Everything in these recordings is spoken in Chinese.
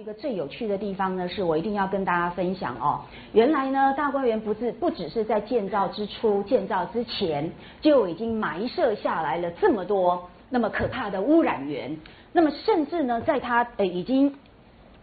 一个最有趣的地方呢，是我一定要跟大家分享哦。原来呢，大观园不是不只是在建造之初、建造之前就已经埋设下来了这么多那么可怕的污染源，那么甚至呢，在它呃已经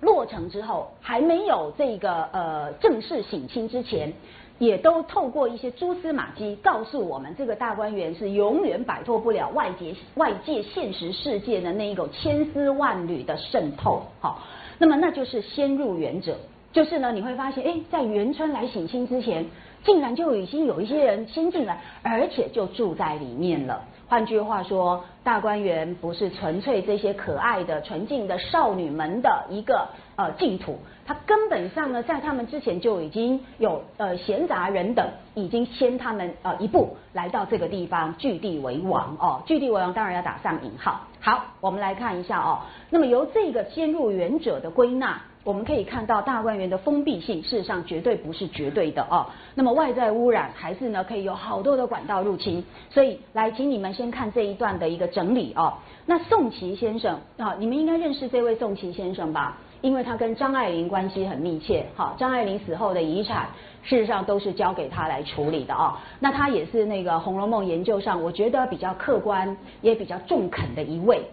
落成之后，还没有这个呃正式省清之前。也都透过一些蛛丝马迹告诉我们，这个大观园是永远摆脱不了外界外界现实世界的那一种千丝万缕的渗透。好，那么那就是先入园者，就是呢，你会发现，哎，在元春来省亲之前，竟然就已经有一些人先进来，而且就住在里面了。换句话说，大观园不是纯粹这些可爱的、纯净的少女们的一个呃净土，它根本上呢，在他们之前就已经有呃闲杂人等已经先他们呃一步来到这个地方，据地为王哦，据地为王当然要打上引号。好，我们来看一下哦，那么由这个先入园者的归纳。我们可以看到大观园的封闭性，事实上绝对不是绝对的哦。那么外在污染还是呢，可以有好多的管道入侵。所以来，请你们先看这一段的一个整理哦。那宋琦先生啊，你们应该认识这位宋琦先生吧？因为他跟张爱玲关系很密切。好，张爱玲死后的遗产，事实上都是交给他来处理的哦。那他也是那个《红楼梦》研究上，我觉得比较客观，也比较中肯的一位。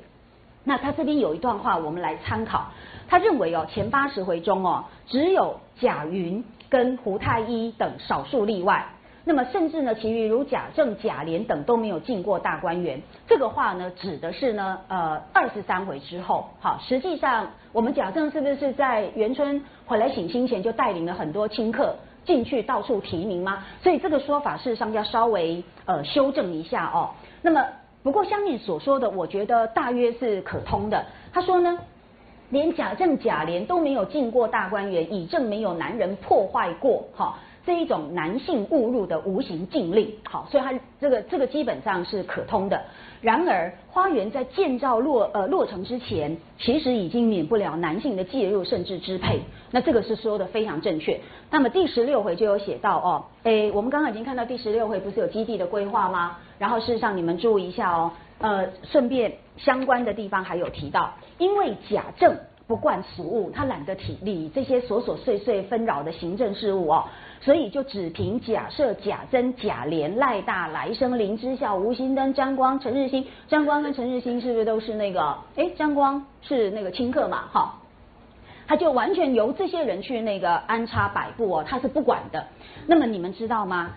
那他这边有一段话，我们来参考。他认为哦，前八十回中哦，只有贾云跟胡太医等少数例外。那么甚至呢，其余如贾政、贾琏等都没有进过大观园。这个话呢，指的是呢，呃，二十三回之后。好，实际上我们贾政是不是在元春回来省亲前就带领了很多亲客进去到处提名吗？所以这个说法事实上要稍微呃修正一下哦。那么不过下面所说的，我觉得大约是可通的。他说呢。连贾政、贾琏都没有进过大观园，以证没有男人破坏过哈这一种男性误入的无形禁令。好，所以它这个这个基本上是可通的。然而，花园在建造落呃落成之前，其实已经免不了男性的介入甚至支配。那这个是说的非常正确。那么第十六回就有写到哦，诶，我们刚刚已经看到第十六回不是有基地的规划吗？然后事实上你们注意一下哦。呃，顺便相关的地方还有提到，因为贾政不惯俗务，他懒得体理这些琐琐碎碎纷扰的行政事务哦，所以就只凭贾赦、贾珍、贾琏、赖大、来生、林之孝、吴兴登、张光、陈日新。张光跟陈日新是不是都是那个？哎，张光是那个亲客嘛，哈，他就完全由这些人去那个安插摆布哦，他是不管的。那么你们知道吗？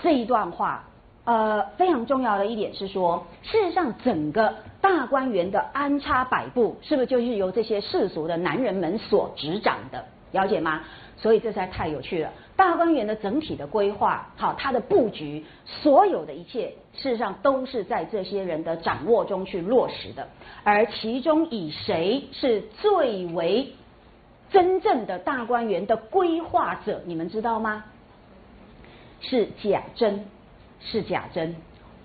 这一段话。呃，非常重要的一点是说，事实上整个大观园的安插摆布，是不是就是由这些世俗的男人们所执掌的？了解吗？所以这实在太有趣了。大观园的整体的规划，好，它的布局，所有的一切，事实上都是在这些人的掌握中去落实的。而其中以谁是最为真正的大观园的规划者，你们知道吗？是贾珍。是贾珍，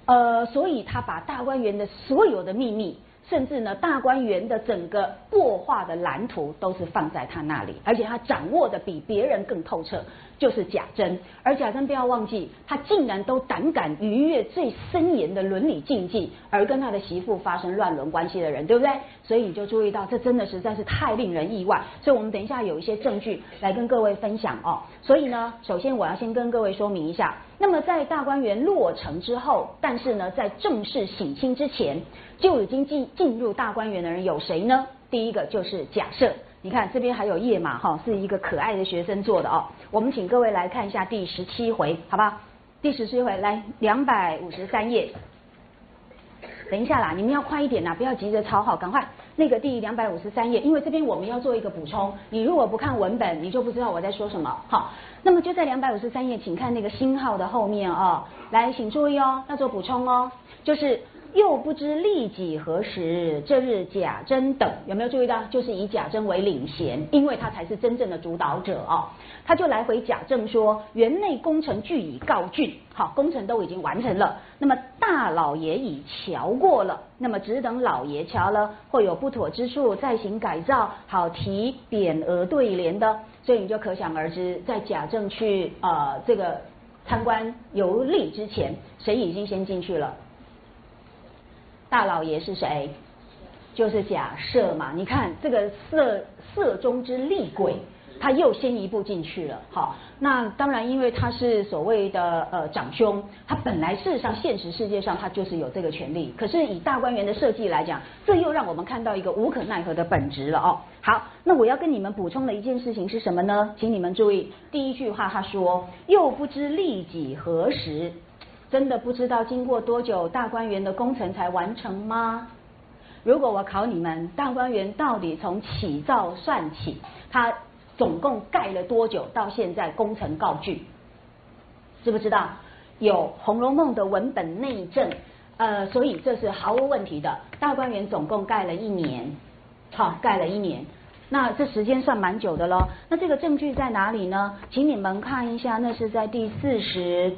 呃，所以他把大观园的所有的秘密，甚至呢大观园的整个过画的蓝图，都是放在他那里，而且他掌握的比别人更透彻。就是贾珍，而贾珍不要忘记，他竟然都胆敢逾越最森严的伦理禁忌，而跟他的媳妇发生乱伦关系的人，对不对？所以你就注意到，这真的实在是太令人意外。所以我们等一下有一些证据来跟各位分享哦。所以呢，首先我要先跟各位说明一下，那么在大观园落成之后，但是呢，在正式省亲之前，就已经进进入大观园的人有谁呢？第一个就是贾赦。你看这边还有页码哈，是一个可爱的学生做的哦。我们请各位来看一下第十七回，好不好？第十七回来两百五十三页。等一下啦，你们要快一点呐，不要急着抄好，赶快那个第两百五十三页，因为这边我们要做一个补充。你如果不看文本，你就不知道我在说什么。好，那么就在两百五十三页，请看那个星号的后面哦。来，请注意哦，要做补充哦，就是。又不知利己何时，这日贾珍等有没有注意到？就是以贾珍为领衔，因为他才是真正的主导者哦。他就来回贾政说：园内工程俱已告竣，好，工程都已经完成了。那么大老爷已瞧过了，那么只等老爷瞧了，或有不妥之处，再行改造，好提匾额对联的。所以你就可想而知，在贾政去呃这个参观游历之前，谁已经先进去了？大老爷是谁？就是假设嘛。你看这个色色中之厉鬼。他又先一步进去了，好，那当然，因为他是所谓的呃长兄，他本来事实上现实世界上他就是有这个权利，可是以大观园的设计来讲，这又让我们看到一个无可奈何的本质了哦。好，那我要跟你们补充的一件事情是什么呢？请你们注意，第一句话他说又不知利己何时，真的不知道经过多久大观园的工程才完成吗？如果我考你们，大观园到底从起造算起，它总共盖了多久？到现在工程告罄，知不知道？有《红楼梦》的文本内证，呃，所以这是毫无问题的。大观园总共盖了一年，好，盖了一年，那这时间算蛮久的咯。那这个证据在哪里呢？请你们看一下，那是在第四十，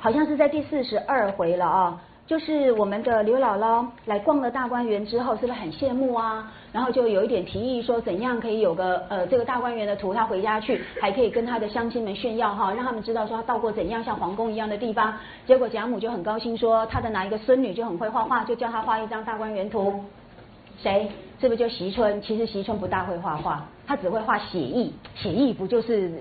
好像是在第四十二回了啊。就是我们的刘姥姥来逛了大观园之后，是不是很羡慕啊？然后就有一点提议说，怎样可以有个呃这个大观园的图，她回家去还可以跟她的乡亲们炫耀哈，让他们知道说她到过怎样像皇宫一样的地方。结果贾母就很高兴说，她的哪一个孙女就很会画画，就叫她画一张大观园图。谁？是不是就席春？其实席春不大会画画，她只会画写意，写意不就是？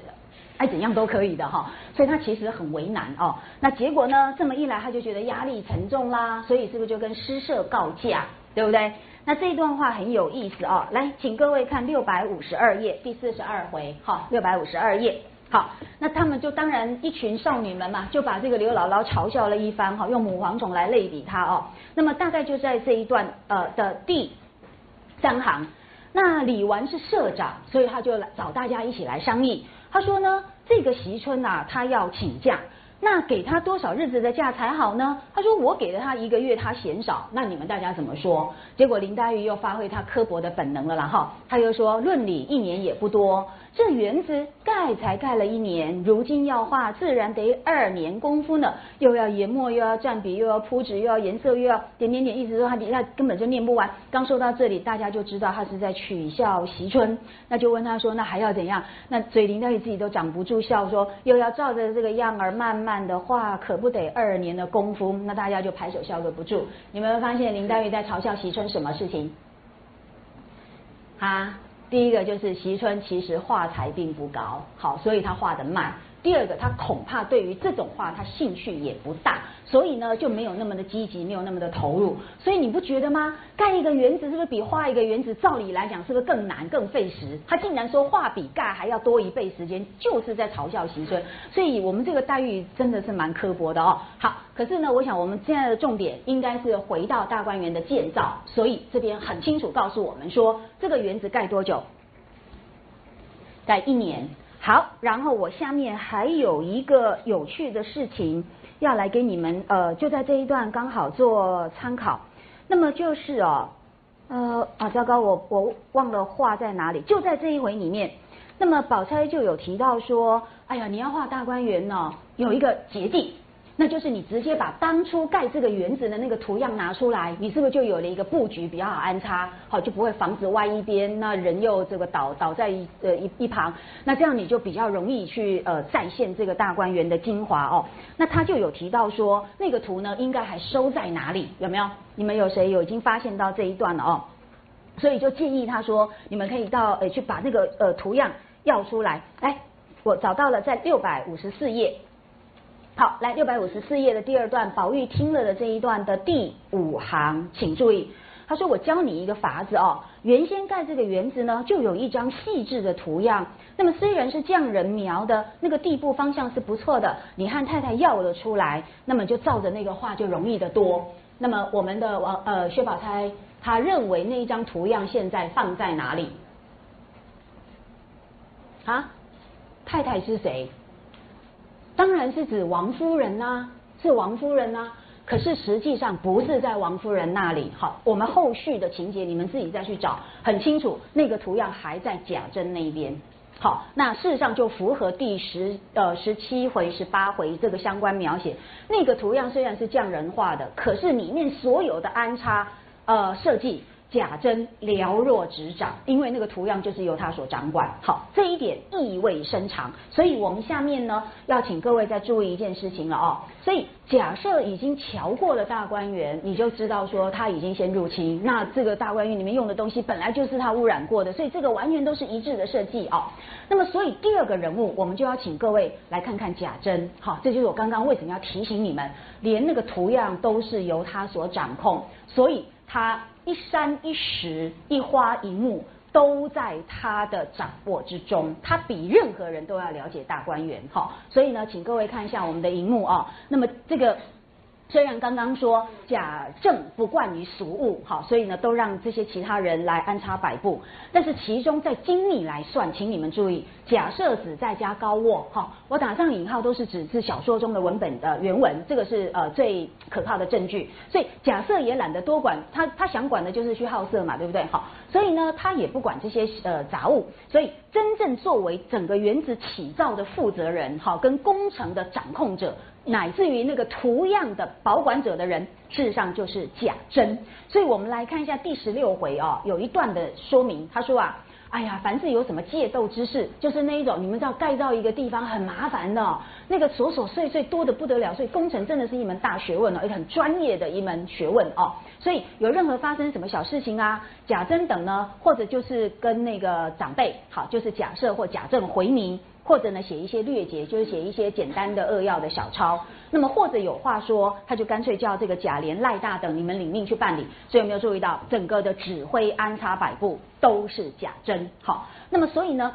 爱怎样都可以的哈，所以他其实很为难哦。那结果呢？这么一来，他就觉得压力沉重啦，所以是不是就跟诗社告假，对不对？那这一段话很有意思哦。来，请各位看六百五十二页第四十二回，哈，六百五十二页。好，那他们就当然一群少女们嘛，就把这个刘姥姥嘲笑了一番哈，用母蝗虫来类比她哦。那么大概就在这一段呃的第三行，那李纨是社长，所以他就找大家一起来商议。他说呢，这个席春呐，他要请假。那给他多少日子的假才好呢？他说我给了他一个月，他嫌少。那你们大家怎么说？结果林黛玉又发挥她刻薄的本能了啦哈，他又说论理一年也不多，这园子盖才盖了一年，如今要画自然得二年功夫呢，又要研墨，又要蘸笔，又要铺纸，又要颜色，又要点点点，意思说他底下根本就念不完。刚说到这里，大家就知道他是在取笑惜春，那就问他说那还要怎样？那嘴林黛玉自己都长不住笑，说又要照着这个样儿慢慢。的画，可不得二年的功夫，那大家就拍手笑个不住。你们发现林黛玉在嘲笑惜春什么事情？啊，第一个就是惜春其实画材并不高，好，所以他画的慢。第二个，他恐怕对于这种画，他兴趣也不大，所以呢就没有那么的积极，没有那么的投入。所以你不觉得吗？盖一个园子是不是比画一个园子，照理来讲是不是更难、更费时？他竟然说画比盖还要多一倍时间，就是在嘲笑席春。所以我们这个待遇真的是蛮刻薄的哦。好，可是呢，我想我们现在的重点应该是回到大观园的建造。所以这边很清楚告诉我们说，这个园子盖多久？盖一年。好，然后我下面还有一个有趣的事情要来给你们，呃，就在这一段刚好做参考。那么就是哦，呃啊，糟糕，我我忘了画在哪里，就在这一回里面。那么宝钗就有提到说，哎呀，你要画大观园呢，有一个捷径。那就是你直接把当初盖这个园子的那个图样拿出来，你是不是就有了一个布局比较好安插？好，就不会房子歪一边，那人又这个倒倒在呃一一旁，那这样你就比较容易去呃再现这个大观园的精华哦。那他就有提到说，那个图呢应该还收在哪里？有没有？你们有谁有已经发现到这一段了哦？所以就建议他说，你们可以到呃去把那个呃图样要出来。来，我找到了，在六百五十四页。好，来六百五十四页的第二段，宝玉听了的这一段的第五行，请注意，他说：“我教你一个法子哦，原先盖这个园子呢，就有一张细致的图样。那么虽然是匠人描的，那个地步方向是不错的，你和太太要了出来，那么就照着那个画就容易的多。那么我们的王呃薛宝钗，他认为那一张图样现在放在哪里？啊，太太是谁？”当然是指王夫人呐，是王夫人呐。可是实际上不是在王夫人那里。好，我们后续的情节你们自己再去找，很清楚，那个图样还在贾珍那一边。好，那事实上就符合第十呃十七回、十八回这个相关描写。那个图样虽然是匠人画的，可是里面所有的安插呃设计贾珍寥若指掌，因为那个图样就是由他所掌管。好，这一点意味深长，所以我们下面呢要请各位再注意一件事情了哦。所以假设已经瞧过了大观园，你就知道说他已经先入侵，那这个大观园里面用的东西本来就是他污染过的，所以这个完全都是一致的设计哦。那么，所以第二个人物，我们就要请各位来看看贾珍。好，这就是我刚刚为什么要提醒你们，连那个图样都是由他所掌控，所以他。一山一石，一花一木，都在他的掌握之中。他比任何人都要了解大观园，哈。所以呢，请各位看一下我们的荧幕啊。那么这个。虽然刚刚说贾政不惯于俗物，好，所以呢都让这些其他人来安插摆布，但是其中在精密来算，请你们注意，贾赦子再加高卧，哈，我打上引号都是指自小说中的文本的原文，这个是呃最可靠的证据。所以贾赦也懒得多管，他他想管的就是去好色嘛，对不对？好，所以呢他也不管这些呃杂物，所以真正作为整个原子起造的负责人，好，跟工程的掌控者。乃至于那个图样的保管者的人，事实上就是贾珍。所以我们来看一下第十六回哦，有一段的说明。他说啊，哎呀，凡是有什么借斗之事，就是那一种，你们知道盖造一个地方很麻烦的，那个琐琐碎碎多的不得了，所以工程真的是一门大学问哦，一个很专业的一门学问哦。所以有任何发生什么小事情啊，贾珍等呢，或者就是跟那个长辈，好，就是假设或假证回民。或者呢，写一些略解，就是写一些简单的扼要的小抄。那么或者有话说，他就干脆叫这个贾琏、赖大等你们领命去办理。所以有没有注意到，整个的指挥、安插摆布都是贾珍？好，那么所以呢，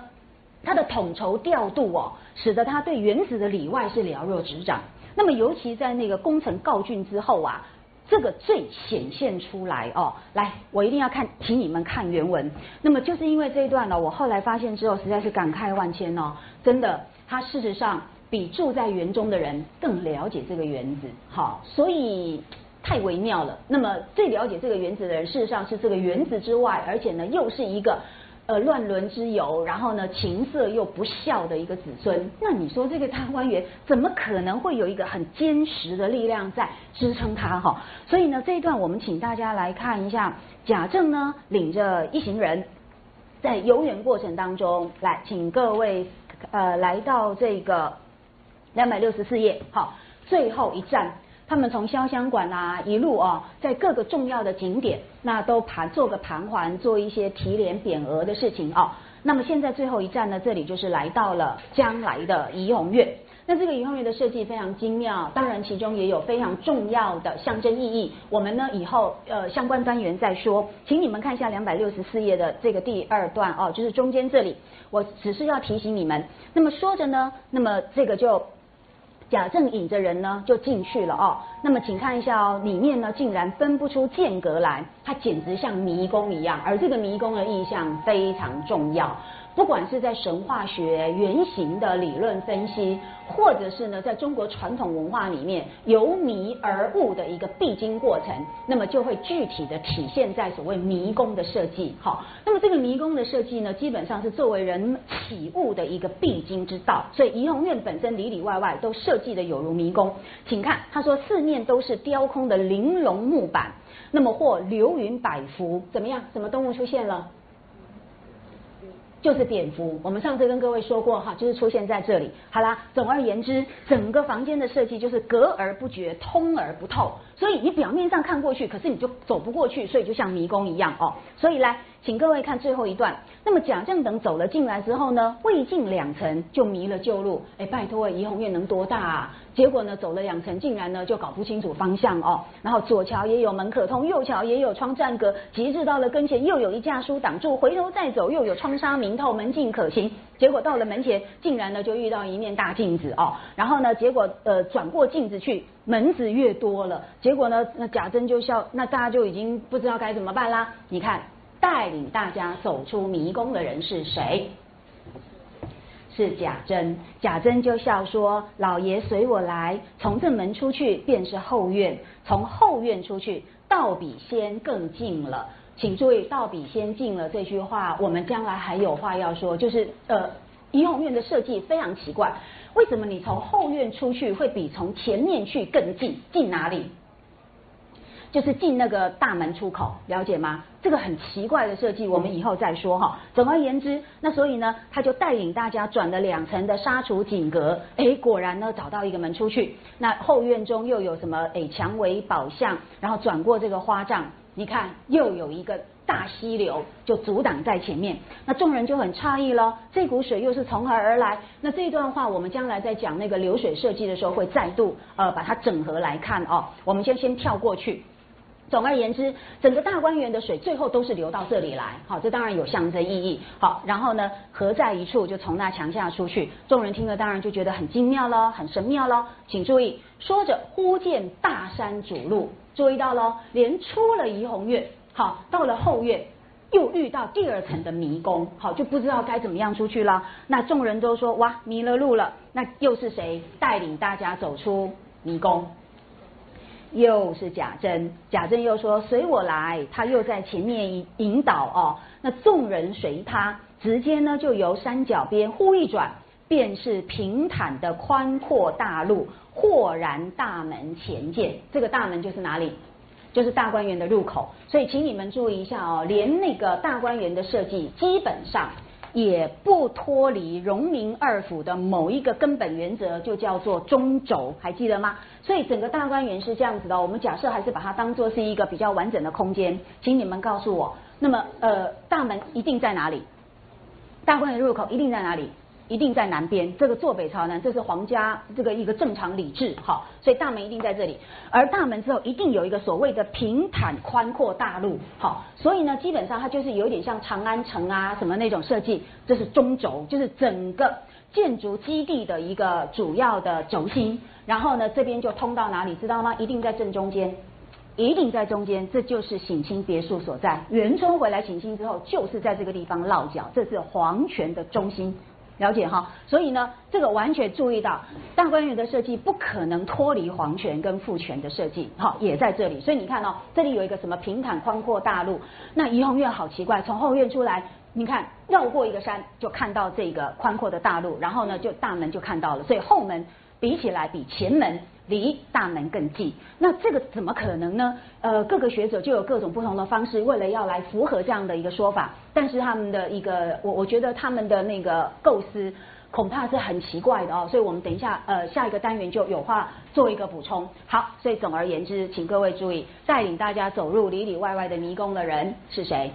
他的统筹调度哦，使得他对原子的里外是了若指掌。那么尤其在那个工程告竣之后啊。这个最显现出来哦，来，我一定要看，请你们看原文。那么就是因为这一段呢，我后来发现之后，实在是感慨万千哦，真的，他事实上比住在园中的人更了解这个园子，好，所以太微妙了。那么最了解这个园子的人，事实上是这个园子之外，而且呢，又是一个。呃，乱伦之友，然后呢，情色又不孝的一个子孙，那你说这个大观园怎么可能会有一个很坚实的力量在支撑他哈？所以呢，这一段我们请大家来看一下，贾政呢领着一行人在游园过程当中，来，请各位呃来到这个两百六十四页，好，最后一站。他们从潇湘馆啊一路啊，在各个重要的景点，那都盘做个盘桓，做一些提联匾额的事情啊。那么现在最后一站呢，这里就是来到了将来的怡红院。那这个怡红院的设计非常精妙，当然其中也有非常重要的象征意义。我们呢以后呃相关单元再说，请你们看一下两百六十四页的这个第二段哦，就是中间这里，我只是要提醒你们。那么说着呢，那么这个就。贾政引着人呢就进去了哦，那么请看一下哦，里面呢竟然分不出间隔来，它简直像迷宫一样，而这个迷宫的意象非常重要。不管是在神话学原型的理论分析，或者是呢，在中国传统文化里面由迷而悟的一个必经过程，那么就会具体的体现在所谓迷宫的设计。好，那么这个迷宫的设计呢，基本上是作为人起悟的一个必经之道。所以怡红院本身里里外外都设计的有如迷宫。请看，他说四面都是雕空的玲珑木板，那么或流云百幅，怎么样？什么动物出现了？就是蝙蝠，我们上次跟各位说过哈，就是出现在这里。好啦，总而言之，整个房间的设计就是隔而不绝，通而不透。所以你表面上看过去，可是你就走不过去，所以就像迷宫一样哦。所以来，请各位看最后一段。那么贾政等走了进来之后呢，未进两层就迷了旧路。哎，拜托，怡红院能多大啊？结果呢，走了两层，竟然呢就搞不清楚方向哦。然后左桥也有门可通，右桥也有窗占隔，极致到了跟前又有一架书挡住，回头再走又有窗纱明透，门径可行。结果到了门前，竟然呢就遇到一面大镜子哦。然后呢，结果呃转过镜子去，门子越多了，结果呢那贾珍就笑，那大家就已经不知道该怎么办啦。你看，带领大家走出迷宫的人是谁？是贾珍，贾珍就笑说：“老爷随我来，从正门出去便是后院，从后院出去，倒比先更近了。请注意，倒比先近了这句话，我们将来还有话要说。就是呃，怡红院的设计非常奇怪，为什么你从后院出去会比从前面去更近？近哪里？就是进那个大门出口，了解吗？这个很奇怪的设计，我们以后再说哈。总而言之，那所以呢，他就带领大家转了两层的沙厨井阁，哎，果然呢找到一个门出去。那后院中又有什么？哎，蔷薇宝相，然后转过这个花帐，你看又有一个。大溪流就阻挡在前面，那众人就很诧异了，这股水又是从何而来？那这段话我们将来在讲那个流水设计的时候会再度呃把它整合来看哦。我们先先跳过去。总而言之，整个大观园的水最后都是流到这里来，好，这当然有象征意义。好，然后呢合在一处就从那墙下出去，众人听了当然就觉得很精妙了，很神妙了。请注意，说着忽见大山主路，注意到喽，连出了怡红院。好，到了后院，又遇到第二层的迷宫，好就不知道该怎么样出去了。那众人都说哇迷了路了。那又是谁带领大家走出迷宫？又是贾珍。贾珍又说随我来，他又在前面引引导哦。那众人随他，直接呢就由山脚边忽一转，便是平坦的宽阔大路，豁然大门前见。这个大门就是哪里？就是大观园的入口，所以请你们注意一下哦，连那个大观园的设计基本上也不脱离荣民二府的某一个根本原则，就叫做中轴，还记得吗？所以整个大观园是这样子的，我们假设还是把它当做是一个比较完整的空间，请你们告诉我，那么呃大门一定在哪里？大观园入口一定在哪里？一定在南边，这个坐北朝南，这是皇家这个一个正常礼制，好，所以大门一定在这里。而大门之后一定有一个所谓的平坦宽阔大路，好，所以呢，基本上它就是有点像长安城啊什么那种设计，这是中轴，就是整个建筑基地的一个主要的轴心。然后呢，这边就通到哪里，知道吗？一定在正中间，一定在中间，这就是省亲别墅所在。元春回来省亲之后，就是在这个地方落脚，这是皇权的中心。了解哈，所以呢，这个完全注意到大观园的设计不可能脱离皇权跟父权的设计，好，也在这里。所以你看哦，这里有一个什么平坦宽阔大路，那怡红院好奇怪，从后院出来，你看绕过一个山就看到这个宽阔的大路，然后呢就大门就看到了，所以后门比起来比前门。离大门更近，那这个怎么可能呢？呃，各个学者就有各种不同的方式，为了要来符合这样的一个说法，但是他们的一个，我我觉得他们的那个构思恐怕是很奇怪的哦，所以我们等一下呃下一个单元就有话做一个补充。好，所以总而言之，请各位注意，带领大家走入里里外外的迷宫的人是谁？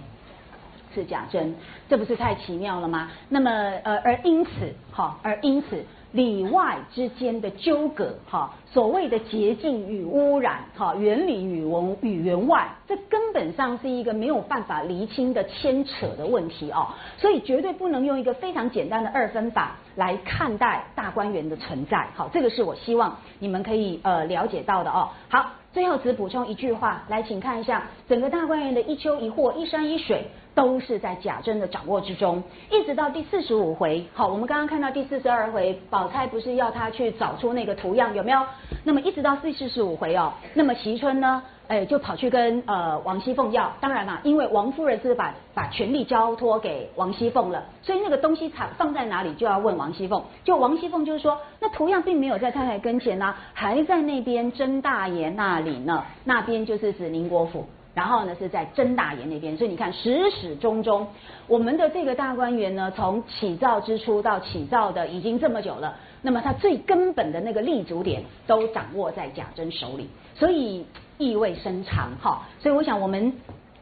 是假真，这不是太奇妙了吗？那么呃，而因此，哈，而因此。里外之间的纠葛，哈，所谓的洁净与污染，哈，原理与文与员外，这根本上是一个没有办法厘清的牵扯的问题哦，所以绝对不能用一个非常简单的二分法来看待大观园的存在，好，这个是我希望你们可以呃了解到的哦。好，最后只补充一句话，来，请看一下整个大观园的一丘一壑、一山一水。都是在贾珍的掌握之中，一直到第四十五回。好，我们刚刚看到第四十二回，宝钗不是要他去找出那个图样有没有？那么一直到第四十五回哦，那么袭春呢，哎，就跑去跟呃王熙凤要。当然嘛，因为王夫人是把把权力交托给王熙凤了，所以那个东西藏放在哪里就要问王熙凤。就王熙凤就是说，那图样并没有在太太跟前呢，还在那边甄大爷那里呢，那边就是指宁国府。然后呢，是在甄大爷那边，所以你看始始终终，我们的这个大观园呢，从起造之初到起造的已经这么久了，那么它最根本的那个立足点都掌握在贾珍手里，所以意味深长哈。所以我想我们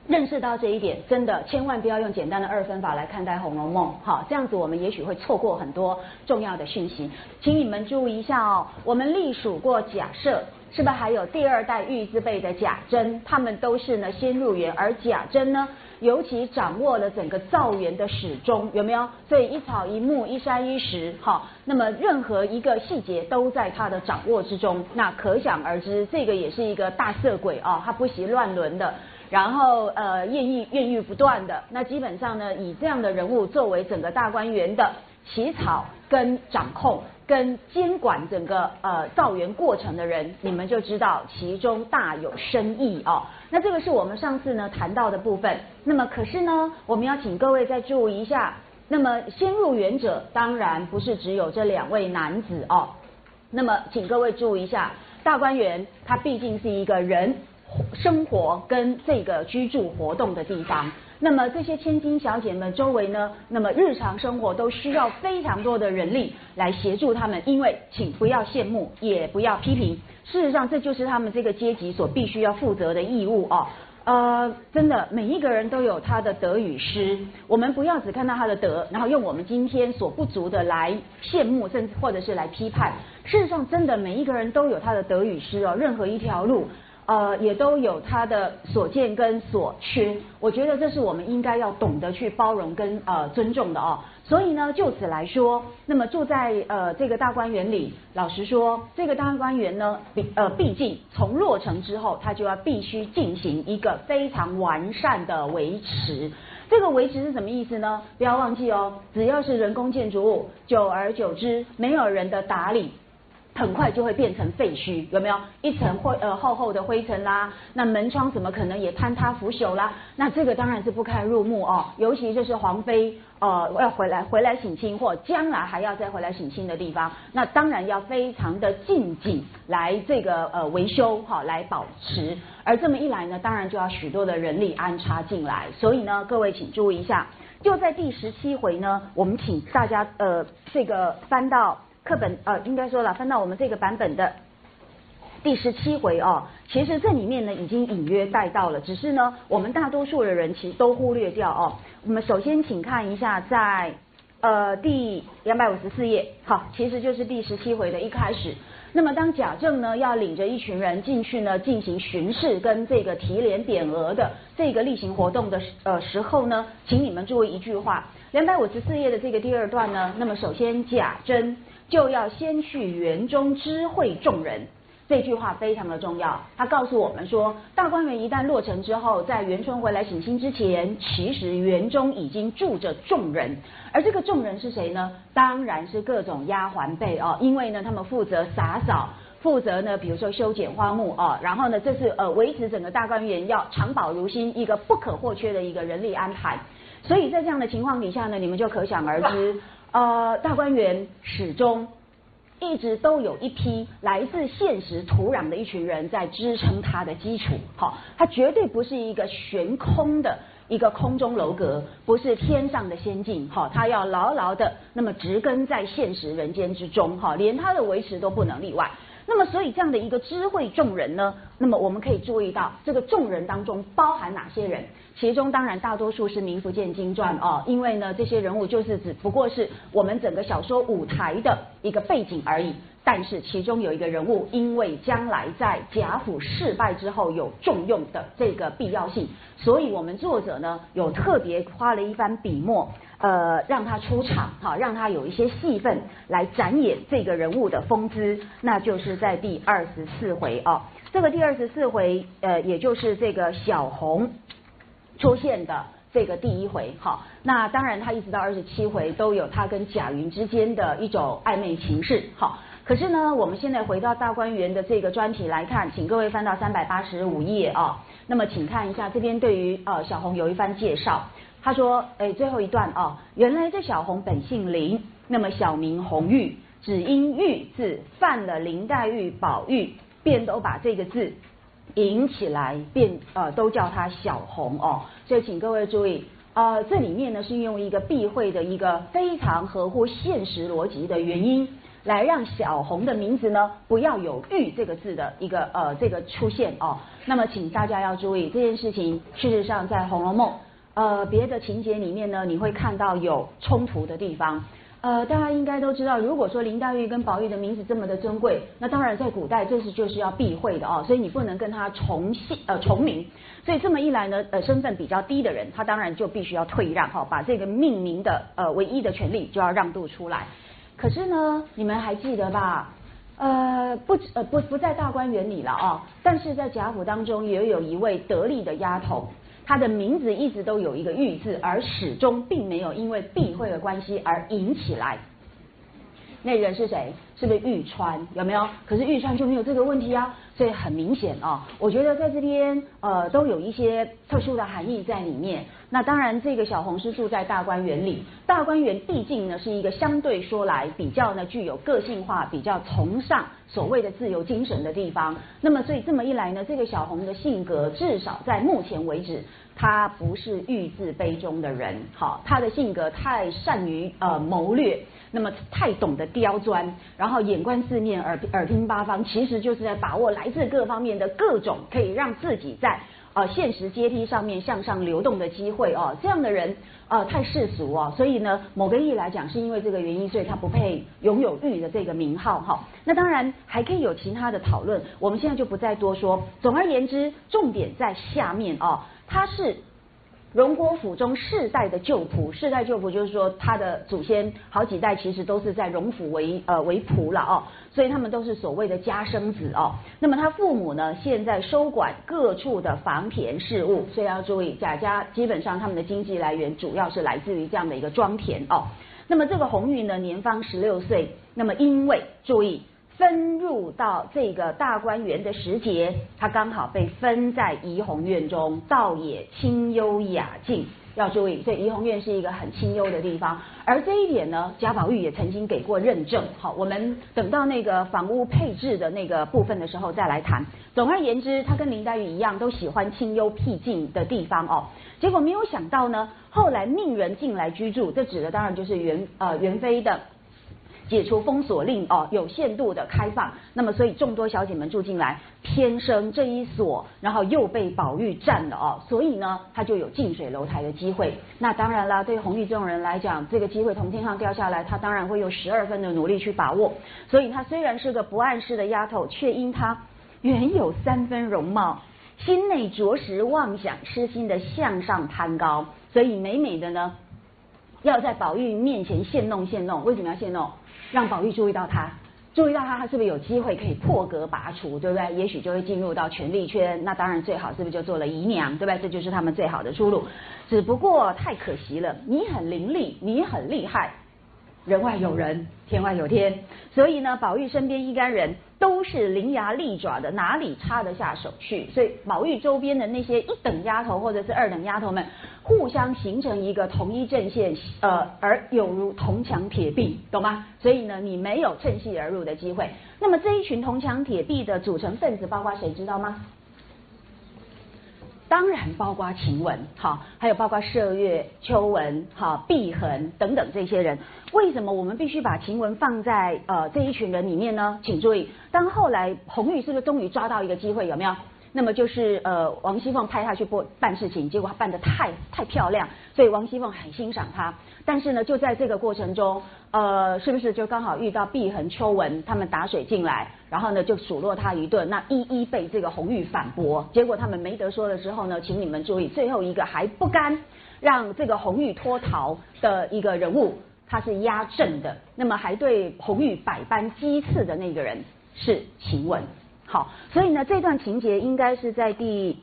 认识到这一点，真的千万不要用简单的二分法来看待《红楼梦》哈，这样子我们也许会错过很多重要的讯息，请你们注意一下哦，我们隶属过假设。是不是还有第二代玉字辈的贾珍？他们都是呢先入园，而贾珍呢，尤其掌握了整个造园的始终，有没有？所以一草一木、一山一石，哈，那么任何一个细节都在他的掌握之中。那可想而知，这个也是一个大色鬼啊，他不惜乱伦的，然后呃艳遇艳遇不断的。那基本上呢，以这样的人物作为整个大观园的起草跟掌控。跟监管整个呃造园过程的人，你们就知道其中大有深意哦。那这个是我们上次呢谈到的部分。那么可是呢，我们要请各位再注意一下。那么先入园者当然不是只有这两位男子哦。那么请各位注意一下，大观园它毕竟是一个人生活跟这个居住活动的地方。那么这些千金小姐们周围呢，那么日常生活都需要非常多的人力来协助他们，因为请不要羡慕，也不要批评，事实上这就是他们这个阶级所必须要负责的义务哦。呃，真的，每一个人都有他的得与失，我们不要只看到他的得，然后用我们今天所不足的来羡慕，甚至或者是来批判。事实上，真的每一个人都有他的得与失哦，任何一条路。呃，也都有他的所见跟所缺，我觉得这是我们应该要懂得去包容跟呃尊重的哦。所以呢，就此来说，那么住在呃这个大观园里，老实说，这个大观园呢，呃毕竟从落成之后，它就要必须进行一个非常完善的维持。这个维持是什么意思呢？不要忘记哦，只要是人工建筑物，久而久之，没有人的打理。很快就会变成废墟，有没有一层灰呃厚厚的灰尘啦？那门窗怎么可能也坍塌腐朽啦？那这个当然是不堪入目哦，尤其就是皇妃呃要回来回来省亲或将来还要再回来省亲的地方，那当然要非常的禁忌来这个呃维修哈来保持，而这么一来呢，当然就要许多的人力安插进来，所以呢，各位请注意一下，就在第十七回呢，我们请大家呃这个翻到。课本呃，应该说了，翻到我们这个版本的第十七回哦，其实这里面呢已经隐约带到了，只是呢我们大多数的人其实都忽略掉哦。我们首先请看一下在呃第两百五十四页，好，其实就是第十七回的一开始。那么当贾政呢要领着一群人进去呢进行巡视跟这个提联匾额的这个例行活动的呃时候呢，请你们注意一句话，两百五十四页的这个第二段呢，那么首先贾珍。就要先去园中知会众人，这句话非常的重要。他告诉我们说，大观园一旦落成之后，在元春回来省亲之前，其实园中已经住着众人，而这个众人是谁呢？当然是各种丫鬟辈哦，因为呢，他们负责洒扫，负责呢，比如说修剪花木哦，然后呢，这是呃维持整个大观园要长保如新一个不可或缺的一个人力安排。所以在这样的情况底下呢，你们就可想而知。呃，大观园始终一直都有一批来自现实土壤的一群人在支撑它的基础，好，它绝对不是一个悬空的一个空中楼阁，不是天上的仙境，好，它要牢牢的那么植根在现实人间之中，哈，连它的维持都不能例外。那么，所以这样的一个知会众人呢，那么我们可以注意到，这个众人当中包含哪些人？其中当然大多数是名不见经传哦，因为呢，这些人物就是只不过是我们整个小说舞台的一个背景而已。但是其中有一个人物，因为将来在贾府失败之后有重用的这个必要性，所以我们作者呢有特别花了一番笔墨，呃，让他出场，哈，让他有一些戏份来展演这个人物的风姿，那就是在第二十四回哦。这个第二十四回，呃，也就是这个小红出现的这个第一回，好，那当然他一直到二十七回都有他跟贾云之间的一种暧昧情事，好。可是呢，我们现在回到大观园的这个专题来看，请各位翻到三百八十五页啊。那么，请看一下这边对于呃小红有一番介绍。他说，哎，最后一段啊，原来这小红本姓林，那么小名红玉，只因玉字犯了林黛玉、宝玉，便都把这个字引起来，便呃都叫她小红哦。所以，请各位注意，呃，这里面呢是用一个避讳的一个非常合乎现实逻辑的原因。来让小红的名字呢不要有“玉”这个字的一个呃这个出现哦。那么请大家要注意这件事情。事实上，在《红楼梦》呃别的情节里面呢，你会看到有冲突的地方。呃，大家应该都知道，如果说林黛玉跟宝玉的名字这么的珍贵，那当然在古代这是就是要避讳的哦。所以你不能跟他重姓呃重名。所以这么一来呢，呃身份比较低的人，他当然就必须要退让哈，把这个命名的呃唯一的权利就要让渡出来。可是呢，你们还记得吧？呃，不，呃，不，不在大观园里了哦。但是在贾府当中也有一位得力的丫头，她的名字一直都有一个玉字，而始终并没有因为避讳的关系而引起来。那人是谁？是不是玉川？有没有？可是玉川就没有这个问题啊，所以很明显哦，我觉得在这边呃都有一些特殊的含义在里面。那当然，这个小红是住在大观园里，大观园毕竟呢是一个相对说来比较呢具有个性化、比较崇尚所谓的自由精神的地方。那么所以这么一来呢，这个小红的性格至少在目前为止。她不是欲自卑中的人，好，她的性格太善于呃谋略，那么太懂得刁钻，然后眼观四面，耳耳听八方，其实就是在把握来自各方面的各种可以让自己在啊现实阶梯上面向上流动的机会哦。这样的人啊太世俗哦，所以呢，某个意义来讲，是因为这个原因，所以他不配拥有玉的这个名号哈。那当然还可以有其他的讨论，我们现在就不再多说。总而言之，重点在下面哦。他是荣国府中世代的旧仆，世代旧仆就是说他的祖先好几代其实都是在荣府为呃为仆了哦，所以他们都是所谓的家生子哦。那么他父母呢，现在收管各处的房田事务，所以要注意贾家基本上他们的经济来源主要是来自于这样的一个庄田哦。那么这个红玉呢，年方十六岁，那么因为注意。分入到这个大观园的时节，他刚好被分在怡红院中，倒也清幽雅静。要注意，所以怡红院是一个很清幽的地方。而这一点呢，贾宝玉也曾经给过认证。好，我们等到那个房屋配置的那个部分的时候再来谈。总而言之，他跟林黛玉一样，都喜欢清幽僻静的地方哦。结果没有想到呢，后来命人进来居住，这指的当然就是元呃元妃的。解除封锁令哦，有限度的开放，那么所以众多小姐们住进来，偏生这一所，然后又被宝玉占了哦，所以呢，他就有近水楼台的机会。那当然了，对红玉这种人来讲，这个机会从天上掉下来，他当然会有十二分的努力去把握。所以她虽然是个不谙世的丫头，却因她原有三分容貌，心内着实妄想痴心的向上攀高，所以美美的呢，要在宝玉面前现弄现弄。为什么要现弄？让宝玉注意到他，注意到他，他是不是有机会可以破格拔除，对不对？也许就会进入到权力圈。那当然最好是不是就做了姨娘，对不对？这就是他们最好的出路。只不过太可惜了，你很伶俐，你很厉害。人外有人，天外有天，所以呢，宝玉身边一干人都是伶牙俐爪的，哪里插得下手去？所以宝玉周边的那些一等丫头或者是二等丫头们，互相形成一个同一阵线，呃，而有如铜墙铁壁，懂吗？所以呢，你没有趁隙而入的机会。那么这一群铜墙铁壁的组成分子，包括谁知道吗？当然包括晴雯，好，还有包括麝月、秋纹、好、碧痕等等这些人。为什么我们必须把晴雯放在呃这一群人里面呢？请注意，当后来红玉是不是终于抓到一个机会？有没有？那么就是呃王熙凤派他去办办事情，结果他办得太太漂亮，所以王熙凤很欣赏他。但是呢，就在这个过程中，呃，是不是就刚好遇到碧痕、秋纹他们打水进来，然后呢就数落他一顿，那一一被这个红玉反驳，结果他们没得说的时候呢，请你们注意，最后一个还不甘让这个红玉脱逃的一个人物，他是压阵的，那么还对红玉百般讥刺的那个人是晴雯。好，所以呢，这段情节应该是在第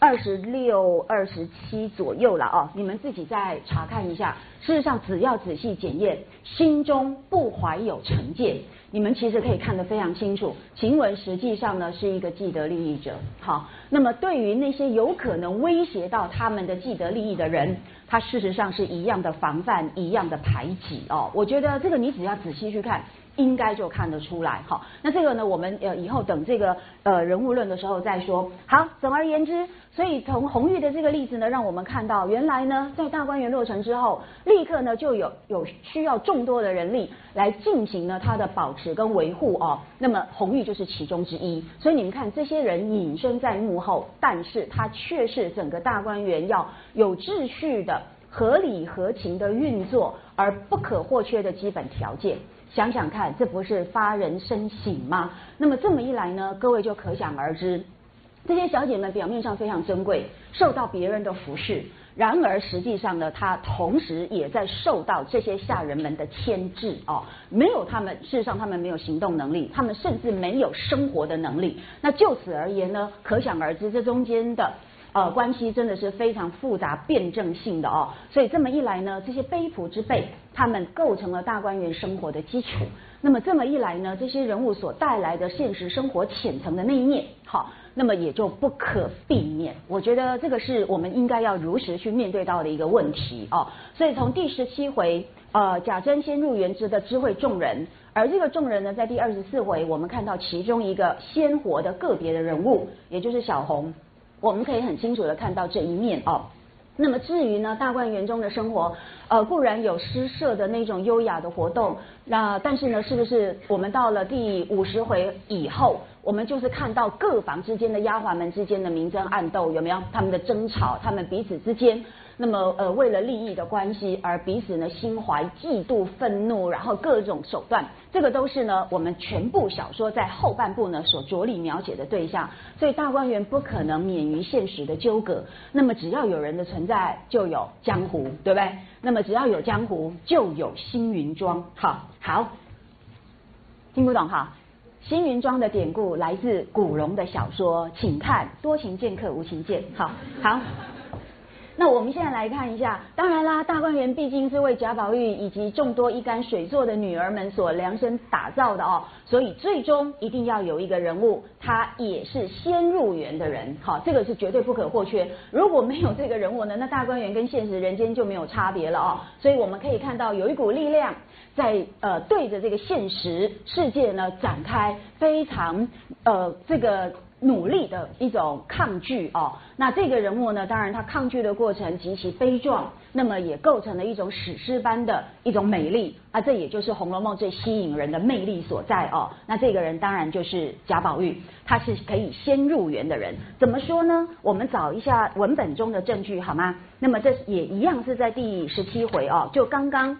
二十六、二十七左右了哦，你们自己再查看一下。事实上，只要仔细检验，心中不怀有成见，你们其实可以看得非常清楚。晴雯实际上呢是一个既得利益者。好，那么对于那些有可能威胁到他们的既得利益的人，他事实上是一样的防范，一样的排挤哦。我觉得这个你只要仔细去看。应该就看得出来，哈，那这个呢，我们呃以后等这个呃人物论的时候再说。好，总而言之，所以从红玉的这个例子呢，让我们看到，原来呢，在大观园落成之后，立刻呢就有有需要众多的人力来进行呢它的保持跟维护哦。那么红玉就是其中之一，所以你们看，这些人隐身在幕后，但是他却是整个大观园要有秩序的、合理合情的运作而不可或缺的基本条件。想想看，这不是发人深省吗？那么这么一来呢，各位就可想而知，这些小姐们表面上非常珍贵，受到别人的服侍，然而实际上呢，她同时也在受到这些下人们的牵制哦。没有他们，事实上他们没有行动能力，他们甚至没有生活的能力。那就此而言呢，可想而知，这中间的呃关系真的是非常复杂辩证性的哦。所以这么一来呢，这些卑仆之辈，他们构成了大观园生活的基础。那么这么一来呢，这些人物所带来的现实生活浅层的那一面，好，那么也就不可避免。我觉得这个是我们应该要如实去面对到的一个问题哦。所以从第十七回，呃，贾珍先入园之的知会众人，而这个众人呢，在第二十四回，我们看到其中一个鲜活的个别的人物，也就是小红，我们可以很清楚的看到这一面哦。那么至于呢，大观园中的生活，呃，固然有诗社的那种优雅的活动，那但是呢，是不是我们到了第五十回以后，我们就是看到各房之间的丫鬟们之间的明争暗斗，有没有他们的争吵，他们彼此之间？那么呃，为了利益的关系而彼此呢心怀嫉妒、愤怒，然后各种手段，这个都是呢我们全部小说在后半部呢所着力描写的对象。所以大观园不可能免于现实的纠葛。那么只要有人的存在，就有江湖，对不对？那么只要有江湖，就有星云庄。好，好，听不懂哈？星云庄的典故来自古龙的小说，请看《多情剑客无情剑》。好，好。那我们现在来看一下，当然啦，大观园毕竟是为贾宝玉以及众多一干水做的女儿们所量身打造的哦，所以最终一定要有一个人物，他也是先入园的人，好，这个是绝对不可或缺。如果没有这个人物呢，那大观园跟现实人间就没有差别了哦。所以我们可以看到有一股力量在呃对着这个现实世界呢展开非常呃这个。努力的一种抗拒哦，那这个人物呢，当然他抗拒的过程极其悲壮，那么也构成了一种史诗般的一种美丽啊，这也就是《红楼梦》最吸引人的魅力所在哦。那这个人当然就是贾宝玉，他是可以先入园的人。怎么说呢？我们找一下文本中的证据好吗？那么这也一样是在第十七回哦，就刚刚，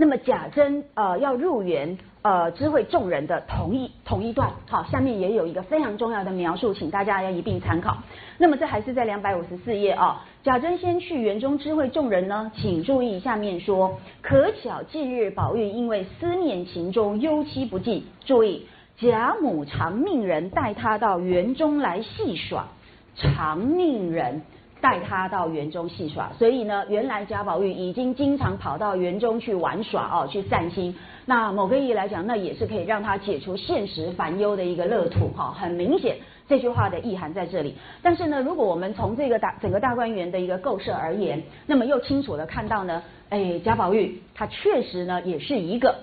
那么贾珍呃要入园。呃，知会众人的同一同一段，好，下面也有一个非常重要的描述，请大家要一并参考。那么这还是在两百五十四页啊。贾珍先去园中知会众人呢，请注意下面说，可巧近日宝玉因为思念情中忧戚不尽，注意贾母常命人带他到园中来戏耍，常命人。带他到园中戏耍，所以呢，原来贾宝玉已经经常跑到园中去玩耍哦，去散心。那某个意义来讲，那也是可以让他解除现实烦忧的一个乐土哈。很明显，这句话的意涵在这里。但是呢，如果我们从这个大整个大观园的一个构设而言，那么又清楚的看到呢，哎，贾宝玉他确实呢也是一个，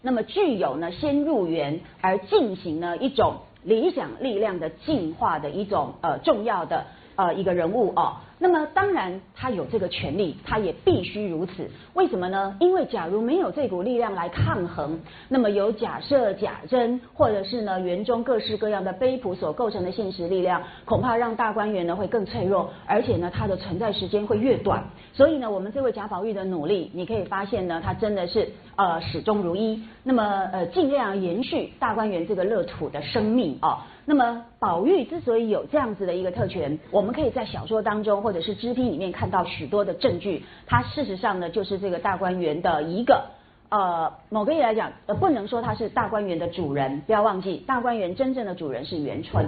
那么具有呢先入园而进行呢一种理想力量的进化的一种呃重要的。呃，一个人物哦，那么当然他有这个权利，他也必须如此。为什么呢？因为假如没有这股力量来抗衡，那么有假设假真，或者是呢园中各式各样的卑仆所构成的现实力量，恐怕让大观园呢会更脆弱，而且呢它的存在时间会越短。所以呢，我们这位贾宝玉的努力，你可以发现呢，他真的是呃始终如一，那么呃尽量延续大观园这个乐土的生命哦。那么宝玉之所以有这样子的一个特权，我们可以在小说当中或者是知批里面看到许多的证据。他事实上呢，就是这个大观园的一个呃，某个意义来讲，呃，不能说他是大观园的主人。不要忘记，大观园真正的主人是元春。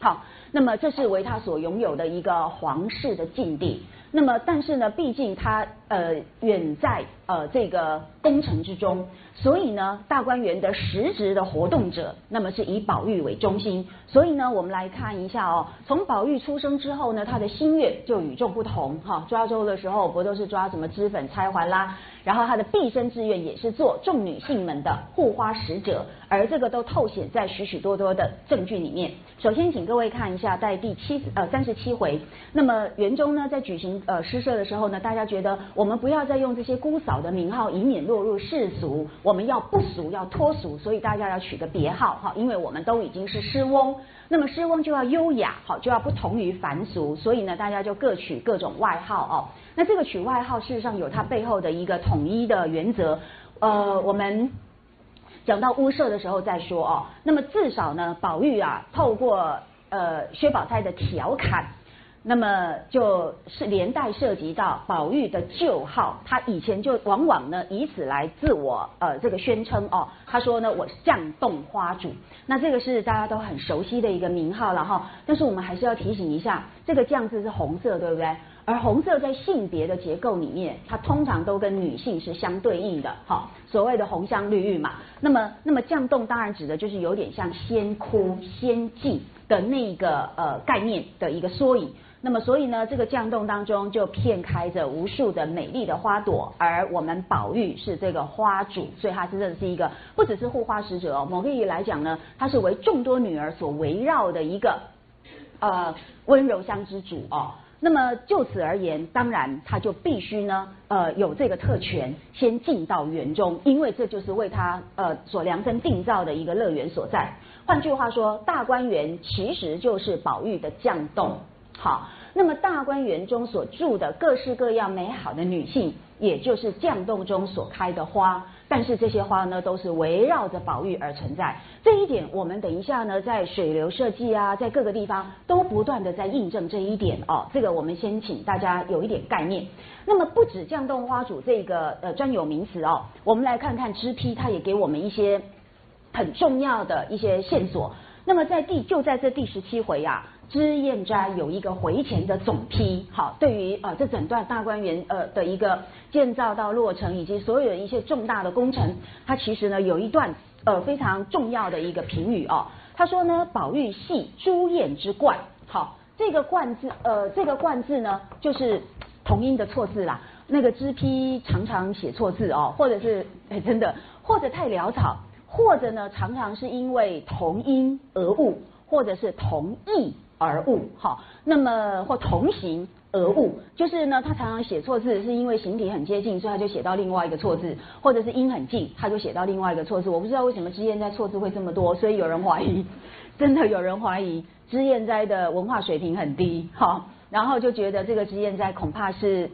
好，那么这是为他所拥有的一个皇室的禁地。那么，但是呢，毕竟他呃远在呃这个宫城之中，所以呢，大观园的实质的活动者，那么是以宝玉为中心。所以呢，我们来看一下哦，从宝玉出生之后呢，他的心愿就与众不同哈。抓周的时候不都是抓什么脂粉钗环啦？然后他的毕生志愿也是做众女性们的护花使者，而这个都透显在许许多多的证据里面。首先，请各位看一下在第七呃三十七回，那么园中呢在举行呃诗社的时候呢，大家觉得我我们不要再用这些姑嫂的名号，以免落入世俗，我们要不俗要脱俗，所以大家要取个别号哈，因为我们都已经是诗翁，那么诗翁就要优雅好，就要不同于凡俗，所以呢大家就各取各种外号哦。那这个取外号，事实上有它背后的一个统一的原则。呃，我们讲到屋舍的时候再说哦。那么至少呢，宝玉啊，透过呃薛宝钗的调侃，那么就是连带涉及到宝玉的旧号，他以前就往往呢以此来自我呃这个宣称哦，他说呢我是绛洞花主，那这个是大家都很熟悉的一个名号了哈，但是我们还是要提醒一下，这个绛字是红色，对不对？而红色在性别的结构里面，它通常都跟女性是相对应的，哈，所谓的红香绿玉嘛。那么，那么绛洞当然指的就是有点像仙窟、仙境的那个呃概念的一个缩影。那么，所以呢，这个降洞当中就片开着无数的美丽的花朵，而我们宝玉是这个花主，所以他真的是一个不只是护花使者哦，某个意义来讲呢，他是为众多女儿所围绕的一个呃温柔乡之主哦。那么就此而言，当然他就必须呢，呃，有这个特权，先进到园中，因为这就是为他呃所量身定造的一个乐园所在。换句话说，大观园其实就是宝玉的降洞。好，那么大观园中所住的各式各样美好的女性，也就是绛洞中所开的花。但是这些花呢，都是围绕着宝玉而存在。这一点，我们等一下呢，在水流设计啊，在各个地方都不断的在印证这一点哦。这个我们先请大家有一点概念。那么不止绛洞花主这个呃专有名词哦，我们来看看支批，它也给我们一些很重要的一些线索。那么在第就在这第十七回啊。脂砚斋有一个回前的总批，好，对于呃这整段大观园呃的一个建造到落成以及所有的一些重大的工程，他其实呢有一段呃非常重要的一个评语哦，他说呢宝玉系朱砚之冠，好，这个冠字呃这个冠字呢就是同音的错字啦，那个脂批常常写错字哦，或者是哎 真的，或者太潦草，或者呢常常是因为同音而误，或者是同义。而误，好，那么或同行而误，就是呢，他常常写错字，是因为形体很接近，所以他就写到另外一个错字，或者是音很近，他就写到另外一个错字。我不知道为什么知燕斋错字会这么多，所以有人怀疑，真的有人怀疑知燕斋的文化水平很低，好，然后就觉得这个知燕斋恐怕是。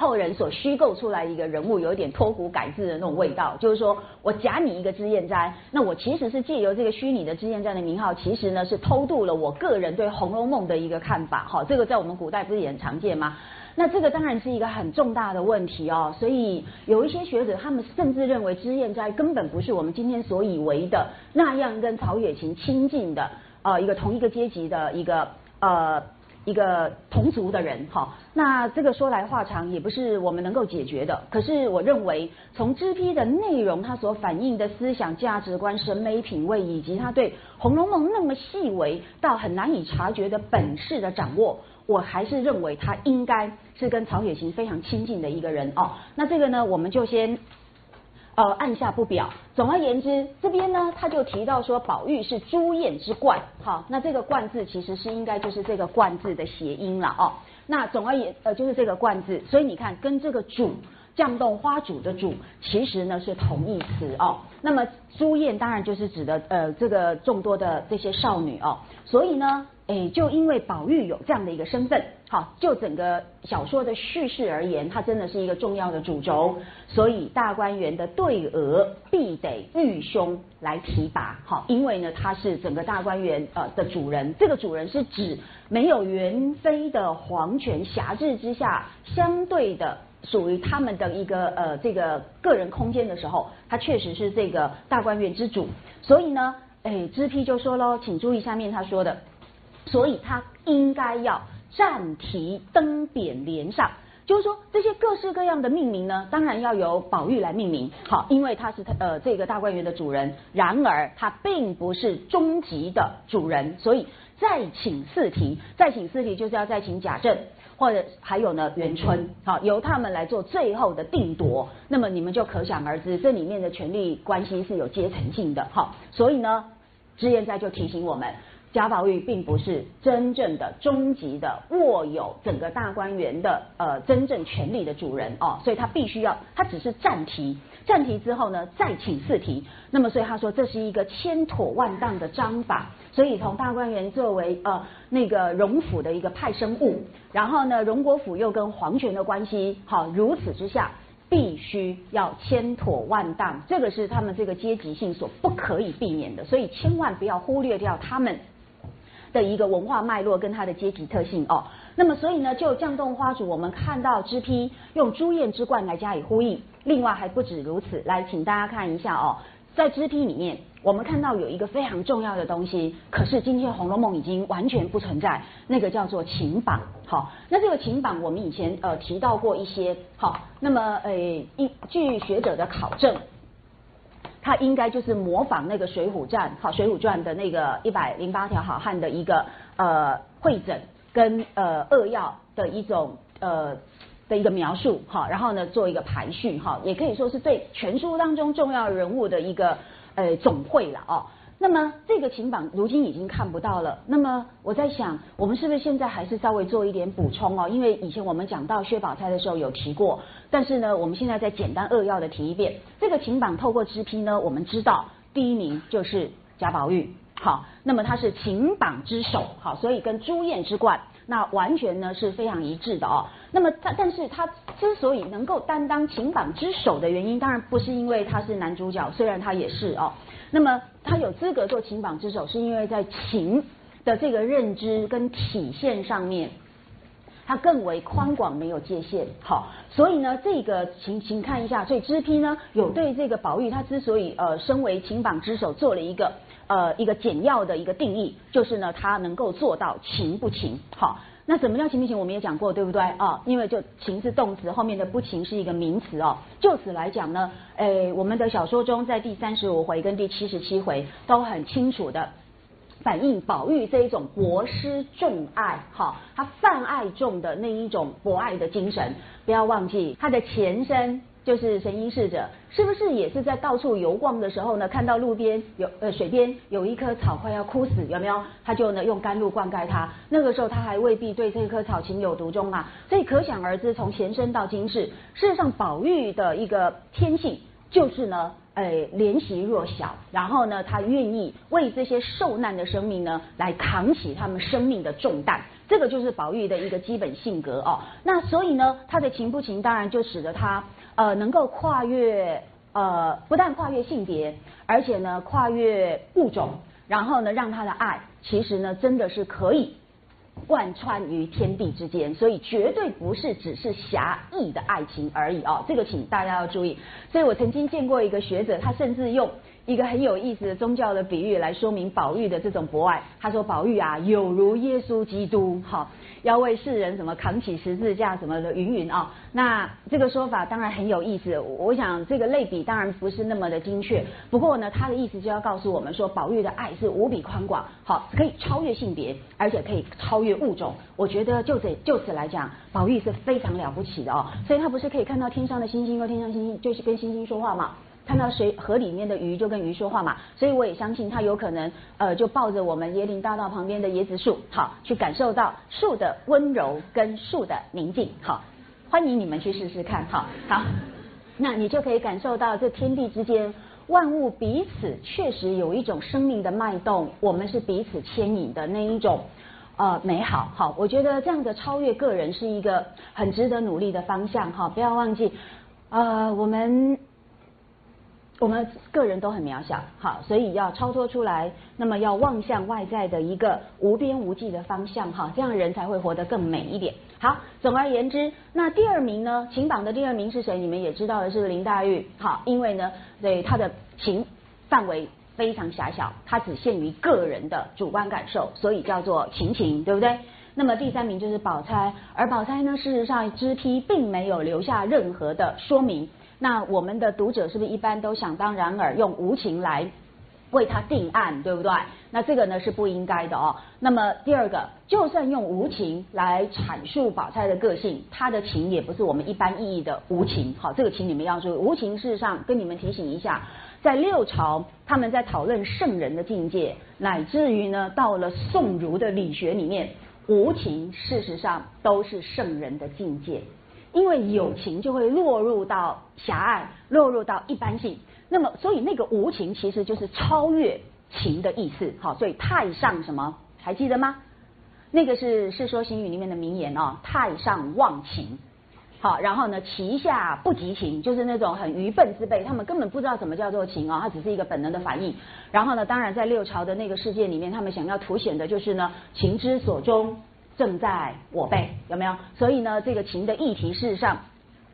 后人所虚构出来一个人物，有一点脱骨改制的那种味道，就是说我假你一个脂砚斋，那我其实是借由这个虚拟的脂砚斋的名号，其实呢是偷渡了我个人对《红楼梦》的一个看法。好，这个在我们古代不是也很常见吗？那这个当然是一个很重大的问题哦。所以有一些学者，他们甚至认为脂砚斋根本不是我们今天所以为的那样跟曹雪芹亲近的呃一个同一个阶级的一个呃。一个同族的人，哈，那这个说来话长，也不是我们能够解决的。可是我认为，从知批的内容，它所反映的思想价值观、审美品味，以及他对《红楼梦》那么细微到很难以察觉的本事的掌握，我还是认为他应该是跟曹雪芹非常亲近的一个人哦。那这个呢，我们就先。呃，按下不表。总而言之，这边呢，他就提到说，宝玉是朱燕之冠。好，那这个冠字其实是应该就是这个冠字的谐音了哦。那总而言呃，就是这个冠字，所以你看，跟这个主绛洞花主的主，其实呢是同义词哦。那么朱燕当然就是指的呃这个众多的这些少女哦。所以呢。哎，就因为宝玉有这样的一个身份，好，就整个小说的叙事而言，它真的是一个重要的主轴，所以大观园的对额必得玉兄来提拔，好，因为呢他是整个大观园呃的主人，这个主人是指没有元妃的皇权辖制之下，相对的属于他们的一个呃这个个人空间的时候，他确实是这个大观园之主，所以呢，哎，知批就说喽，请注意下面他说的。所以他应该要暂提登匾联上，就是说这些各式各样的命名呢，当然要由宝玉来命名，好，因为他是他呃这个大观园的主人，然而他并不是终极的主人，所以再请四题，再请四题就是要再请贾政或者还有呢元春，好，由他们来做最后的定夺，那么你们就可想而知，这里面的权力关系是有阶层性的，好，所以呢，脂砚斋就提醒我们。贾宝玉并不是真正的终极的握有整个大观园的呃真正权力的主人哦，所以他必须要，他只是暂提，暂提之后呢再请四提，那么所以他说这是一个千妥万当的章法，所以从大观园作为呃那个荣府的一个派生物，然后呢荣国府又跟皇权的关系好，如此之下必须要千妥万当，这个是他们这个阶级性所不可以避免的，所以千万不要忽略掉他们。的一个文化脉络跟它的阶级特性哦。那么所以呢，就降洞花主，我们看到支批用朱燕之冠来加以呼应。另外还不止如此，来请大家看一下哦，在支批里面，我们看到有一个非常重要的东西，可是今天《红楼梦》已经完全不存在，那个叫做琴榜。好，那这个琴榜我们以前呃提到过一些。好，那么呃一据学者的考证。它应该就是模仿那个《水浒传》好，《水浒传》的那个一百零八条好汉的一个呃会诊跟呃扼要的一种呃的一个描述哈，然后呢做一个排序哈，也可以说是对全书当中重要人物的一个呃总汇了哦。那么这个琴榜如今已经看不到了。那么我在想，我们是不是现在还是稍微做一点补充哦？因为以前我们讲到薛宝钗的时候有提过，但是呢，我们现在再简单扼要的提一遍。这个琴榜透过支批呢，我们知道第一名就是贾宝玉，好，那么他是琴榜之首，好，所以跟朱燕之冠那完全呢是非常一致的哦。那么他，但是他之所以能够担当琴榜之首的原因，当然不是因为他是男主角，虽然他也是哦。那么他有资格做情榜之首，是因为在情的这个认知跟体现上面，它更为宽广，没有界限。好，所以呢，这个请请看一下，所以知批呢有对这个宝玉，他之所以呃身为情榜之首，做了一个呃一个简要的一个定义，就是呢他能够做到情不情。好。那怎么叫情不情？我们也讲过，对不对啊？因为就情是动词，后面的不情是一个名词哦。就此来讲呢，诶，我们的小说中在第三十五回跟第七十七回都很清楚的反映宝玉这一种博施重爱，哈，他泛爱众的那一种博爱的精神。不要忘记他的前身。就是神瑛侍者，是不是也是在到处游逛的时候呢？看到路边有呃水边有一棵草快要枯死，有没有？他就呢用甘露灌溉它。那个时候他还未必对这棵草情有独钟啊。所以可想而知，从前身到今世，事实上宝玉的一个天性就是呢，诶怜惜弱小，然后呢他愿意为这些受难的生命呢来扛起他们生命的重担。这个就是宝玉的一个基本性格哦。那所以呢，他的情不情，当然就使得他。呃，能够跨越呃，不但跨越性别，而且呢，跨越物种，然后呢，让他的爱其实呢，真的是可以贯穿于天地之间，所以绝对不是只是狭义的爱情而已哦。这个请大家要注意。所以我曾经见过一个学者，他甚至用一个很有意思的宗教的比喻来说明宝玉的这种博爱。他说宝玉啊，有如耶稣基督，哈。要为世人什么扛起十字架什么的云云啊，那这个说法当然很有意思。我想这个类比当然不是那么的精确，不过呢，他的意思就要告诉我们说，宝玉的爱是无比宽广，好，可以超越性别，而且可以超越物种。我觉得就这就此来讲，宝玉是非常了不起的哦。所以他不是可以看到天上的星星，和天上星星就是跟星星说话嘛。看到水河里面的鱼就跟鱼说话嘛，所以我也相信他有可能呃就抱着我们椰林大道旁边的椰子树，好去感受到树的温柔跟树的宁静，好欢迎你们去试试看，好好，那你就可以感受到这天地之间万物彼此确实有一种生命的脉动，我们是彼此牵引的那一种呃美好，好，我觉得这样的超越个人是一个很值得努力的方向，哈，不要忘记呃我们。我们个人都很渺小，好，所以要超脱出来，那么要望向外在的一个无边无际的方向，哈，这样人才会活得更美一点。好，总而言之，那第二名呢，情榜的第二名是谁？你们也知道的是林黛玉，好，因为呢，对她的情范围非常狭小，它只限于个人的主观感受，所以叫做情情，对不对？那么第三名就是宝钗，而宝钗呢，事实上知批并没有留下任何的说明。那我们的读者是不是一般都想当然耳用无情来为他定案，对不对？那这个呢是不应该的哦。那么第二个，就算用无情来阐述宝钗的个性，她的情也不是我们一般意义的无情。好，这个情你们要注意。无情事实上跟你们提醒一下，在六朝他们在讨论圣人的境界，乃至于呢到了宋儒的理学里面，无情事实上都是圣人的境界。因为有情就会落入到狭隘，落入到一般性。那么，所以那个无情其实就是超越情的意思。好，所以太上什么还记得吗？那个是《世说新语》里面的名言哦，太上忘情。好，然后呢，其下不及情，就是那种很愚笨之辈，他们根本不知道什么叫做情哦，它只是一个本能的反应。然后呢，当然在六朝的那个世界里面，他们想要凸显的就是呢，情之所钟，正在我辈，有没有？所以呢，这个情的议题事实上。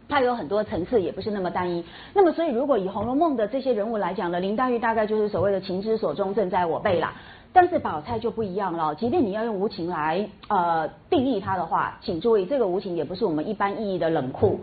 它有很多层次，也不是那么单一。那么，所以如果以《红楼梦》的这些人物来讲呢，林黛玉大概就是所谓的情之所钟，正在我辈啦。但是宝钗就不一样了，即便你要用无情来呃定义它的话，请注意，这个无情也不是我们一般意义的冷酷，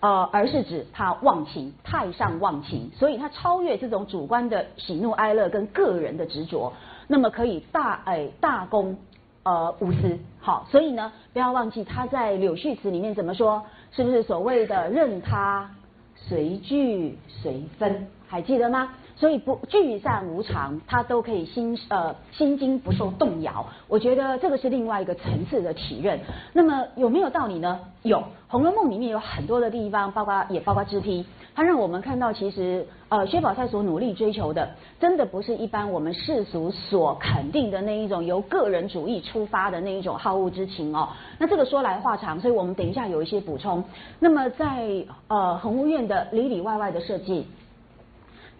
呃，而是指他忘情，太上忘情，所以他超越这种主观的喜怒哀乐跟个人的执着，那么可以大哎大功呃无私。好，所以呢，不要忘记他在柳絮词里面怎么说。是不是所谓的任他随聚随分，还记得吗？所以不聚散无常，他都可以心呃心经不受动摇。我觉得这个是另外一个层次的体认。那么有没有道理呢？有，《红楼梦》里面有很多的地方，包括也包括支批。它让我们看到，其实呃，薛宝钗所努力追求的，真的不是一般我们世俗所肯定的那一种由个人主义出发的那一种好恶之情哦。那这个说来话长，所以我们等一下有一些补充。那么在呃恒芜院的里里外外的设计，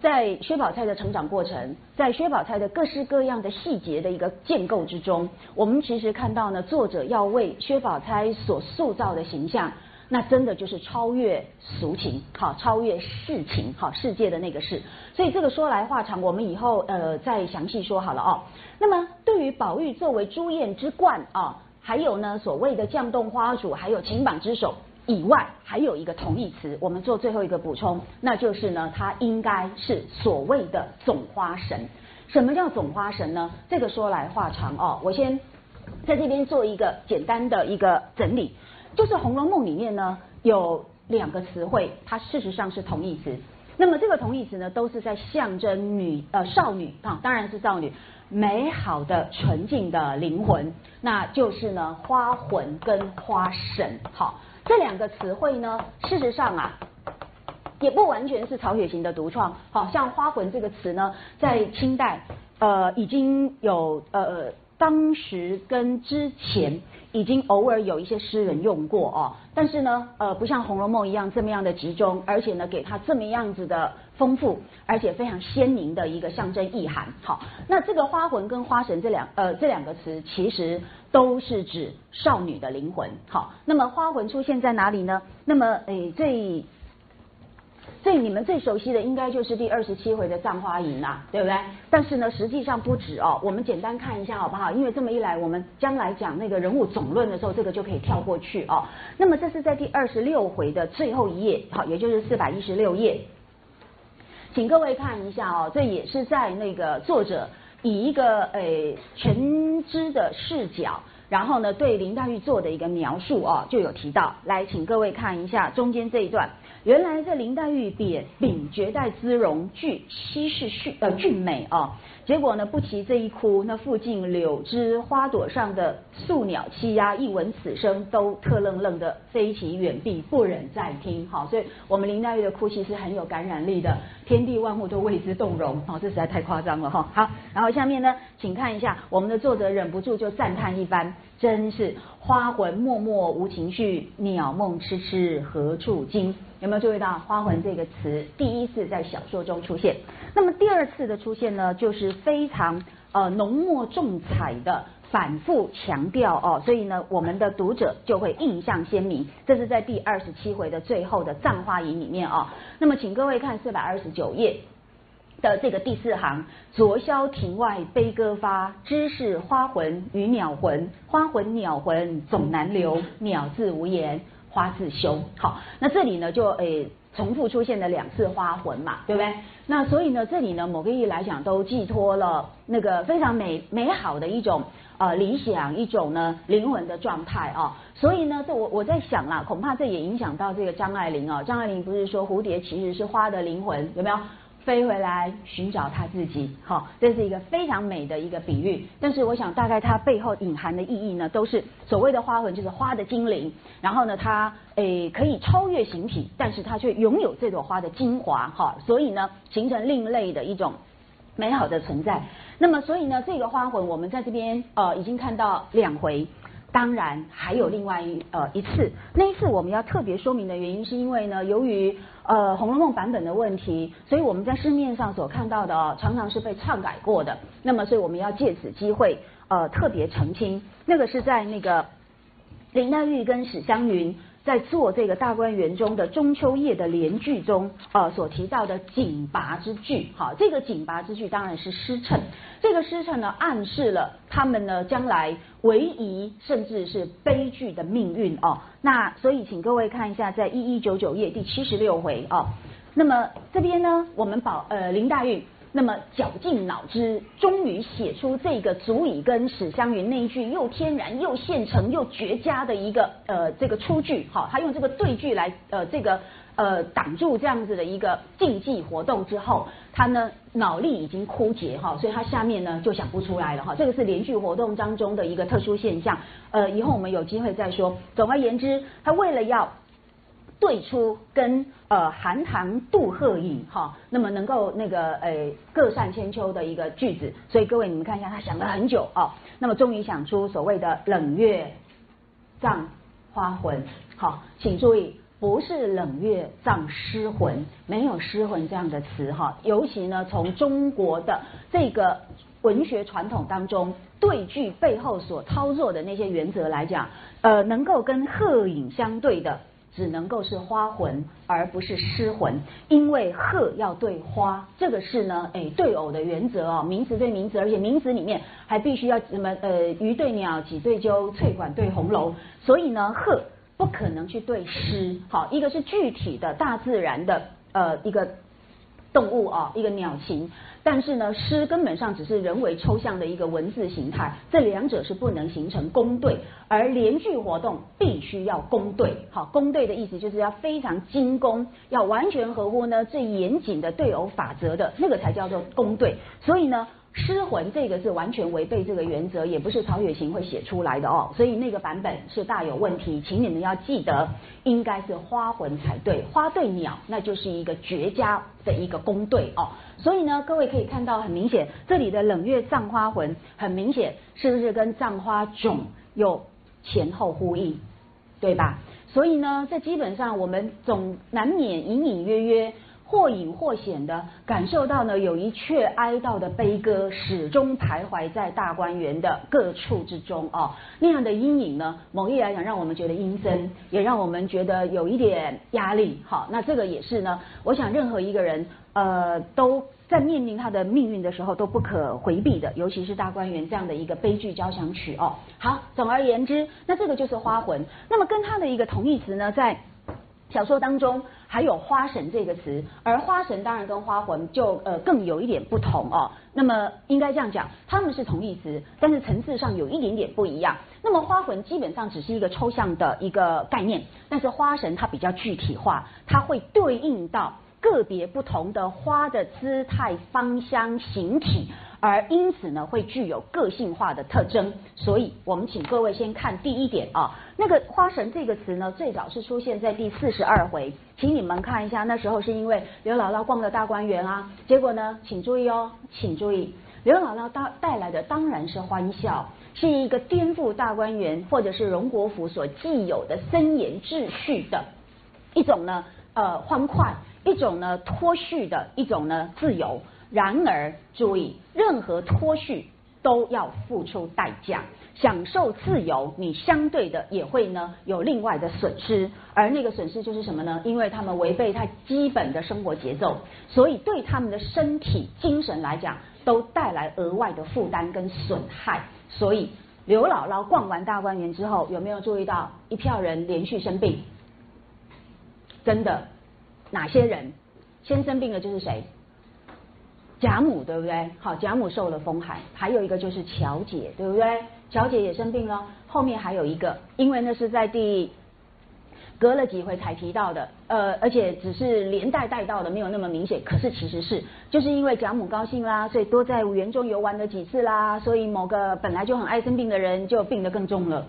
在薛宝钗的成长过程，在薛宝钗的各式各样的细节的一个建构之中，我们其实看到呢，作者要为薛宝钗所塑造的形象。那真的就是超越俗情，好，超越世情，好，世界的那个事。所以这个说来话长，我们以后呃再详细说好了哦。那么对于宝玉作为朱颜之冠啊，还有呢所谓的绛洞花主，还有琴榜之首以外，还有一个同义词，我们做最后一个补充，那就是呢，他应该是所谓的总花神。什么叫总花神呢？这个说来话长哦，我先在这边做一个简单的一个整理。就是《红楼梦》里面呢，有两个词汇，它事实上是同义词。那么这个同义词呢，都是在象征女呃少女啊，当然是少女美好的纯净的灵魂，那就是呢花魂跟花神。好，这两个词汇呢，事实上啊，也不完全是曹雪芹的独创。好像花魂这个词呢，在清代呃已经有呃当时跟之前。已经偶尔有一些诗人用过哦，但是呢，呃，不像《红楼梦》一样这么样的集中，而且呢，给它这么样子的丰富，而且非常鲜明的一个象征意涵。好，那这个花魂跟花神这两呃这两个词，其实都是指少女的灵魂。好，那么花魂出现在哪里呢？那么诶这。所以你们最熟悉的应该就是第二十七回的葬花吟啦，对不对？但是呢，实际上不止哦。我们简单看一下好不好？因为这么一来，我们将来讲那个人物总论的时候，这个就可以跳过去哦。那么这是在第二十六回的最后一页，好，也就是四百一十六页，请各位看一下哦。这也是在那个作者以一个诶全知的视角，然后呢对林黛玉做的一个描述哦，就有提到。来，请各位看一下中间这一段。原来这林黛玉比秉绝代姿容，具稀世俊呃俊美啊。结果呢，不齐这一哭，那附近柳枝花朵上的宿鸟栖鸦，一闻此声，都特愣愣的飞起远避，不忍再听。好，所以我们林黛玉的哭泣是很有感染力的，天地万物都为之动容。好，这实在太夸张了哈。好，然后下面呢，请看一下我们的作者忍不住就赞叹一番，真是花魂脉脉无情绪，鸟梦痴痴何处惊？有没有注意到“花魂”这个词第一次在小说中出现？那么第二次的出现呢，就是非常呃浓墨重彩的反复强调哦，所以呢，我们的读者就会印象鲜明。这是在第二十七回的最后的《葬花吟》里面哦。那么，请各位看四百二十九页的这个第四行：“昨宵亭外悲歌发，知是花魂与鸟魂，花魂鸟魂总难留，鸟自无言。”花自休，好，那这里呢就诶重复出现了两次花魂嘛，对不对？那所以呢，这里呢某个意义来讲都寄托了那个非常美美好的一种呃理想，一种呢灵魂的状态哦。所以呢，这我我在想啦，恐怕这也影响到这个张爱玲哦。张爱玲不是说蝴蝶其实是花的灵魂，有没有？飞回来寻找他自己，好，这是一个非常美的一个比喻。但是我想，大概它背后隐含的意义呢，都是所谓的花魂，就是花的精灵。然后呢，它诶可以超越形体，但是它却拥有这朵花的精华，哈，所以呢，形成另类的一种美好的存在。那么，所以呢，这个花魂，我们在这边呃已经看到两回。当然还有另外一呃一次，那一次我们要特别说明的原因，是因为呢，由于呃《红楼梦》版本的问题，所以我们在市面上所看到的，常常是被篡改过的。那么，所以我们要借此机会呃特别澄清，那个是在那个林黛玉跟史湘云。在做这个大观园中的中秋夜的联句中，呃，所提到的景拔之句，好，这个景拔之句当然是诗称，这个诗称呢，暗示了他们呢将来唯一甚至是悲剧的命运哦。那所以，请各位看一下，在一一九九页第七十六回哦，那么这边呢，我们保呃林黛玉。那么绞尽脑汁，终于写出这个足以跟史湘云那一句又天然又现成又绝佳的一个呃这个出句，好，他用这个对句来呃这个呃挡住这样子的一个竞技活动之后，他呢脑力已经枯竭哈，所以他下面呢就想不出来了哈，这个是连续活动当中的一个特殊现象，呃，以后我们有机会再说。总而言之，他为了要。对出跟呃寒塘渡鹤影哈，那么能够那个呃各善千秋的一个句子，所以各位你们看一下，他想了很久哦，那么终于想出所谓的冷月葬花魂，好，请注意，不是冷月葬诗魂，没有诗魂这样的词哈，尤其呢从中国的这个文学传统当中，对句背后所操作的那些原则来讲，呃，能够跟鹤影相对的。只能够是花魂，而不是诗魂，因为鹤要对花，这个是呢，哎，对偶的原则哦，名词对名词，而且名词里面还必须要什么呃，鱼对鸟，几对鸠，翠管对红楼，所以呢，鹤不可能去对诗，好，一个是具体的大自然的呃一个动物啊，一个鸟禽。但是呢，诗根本上只是人为抽象的一个文字形态，这两者是不能形成攻对，而连续活动必须要攻对。好，攻对的意思就是要非常精工，要完全合乎呢最严谨的对偶法则的那个才叫做攻对。所以呢。失魂这个是完全违背这个原则，也不是曹雪芹会写出来的哦，所以那个版本是大有问题，请你们要记得，应该是花魂才对，花对鸟那就是一个绝佳的一个工对哦，所以呢，各位可以看到很明显，这里的冷月葬花魂很明显是不是跟葬花种有前后呼应，对吧？所以呢，这基本上我们总难免隐隐约约。或隐或显的感受到呢，有一阙哀悼的悲歌始终徘徊在大观园的各处之中哦，那样的阴影呢，某一来讲，让我们觉得阴森，也让我们觉得有一点压力。好，那这个也是呢，我想任何一个人呃都在面临他的命运的时候都不可回避的，尤其是大观园这样的一个悲剧交响曲哦。好，总而言之，那这个就是花魂。那么跟它的一个同义词呢，在小说当中。还有花神这个词，而花神当然跟花魂就呃更有一点不同哦。那么应该这样讲，他们是同义词，但是层次上有一点点不一样。那么花魂基本上只是一个抽象的一个概念，但是花神它比较具体化，它会对应到个别不同的花的姿态、芳香、形体。而因此呢，会具有个性化的特征。所以，我们请各位先看第一点啊，那个花神这个词呢，最早是出现在第四十二回，请你们看一下，那时候是因为刘姥姥逛了大观园啊，结果呢，请注意哦，请注意，刘姥姥带带来的当然是欢笑，是一个颠覆大观园或者是荣国府所既有的森严秩序的一种呢，呃，欢快，一种呢脱序的一种呢自由。然而，注意，任何脱序都要付出代价。享受自由，你相对的也会呢有另外的损失，而那个损失就是什么呢？因为他们违背他基本的生活节奏，所以对他们的身体、精神来讲，都带来额外的负担跟损害。所以，刘姥姥逛完大观园之后，有没有注意到一票人连续生病？真的，哪些人先生病的就是谁？贾母对不对？好，贾母受了风寒，还有一个就是乔姐，对不对？乔姐也生病了。后面还有一个，因为那是在第隔了几回才提到的，呃，而且只是连带带到的，没有那么明显。可是其实是，就是因为贾母高兴啦，所以多在园中游玩了几次啦，所以某个本来就很爱生病的人就病得更重了。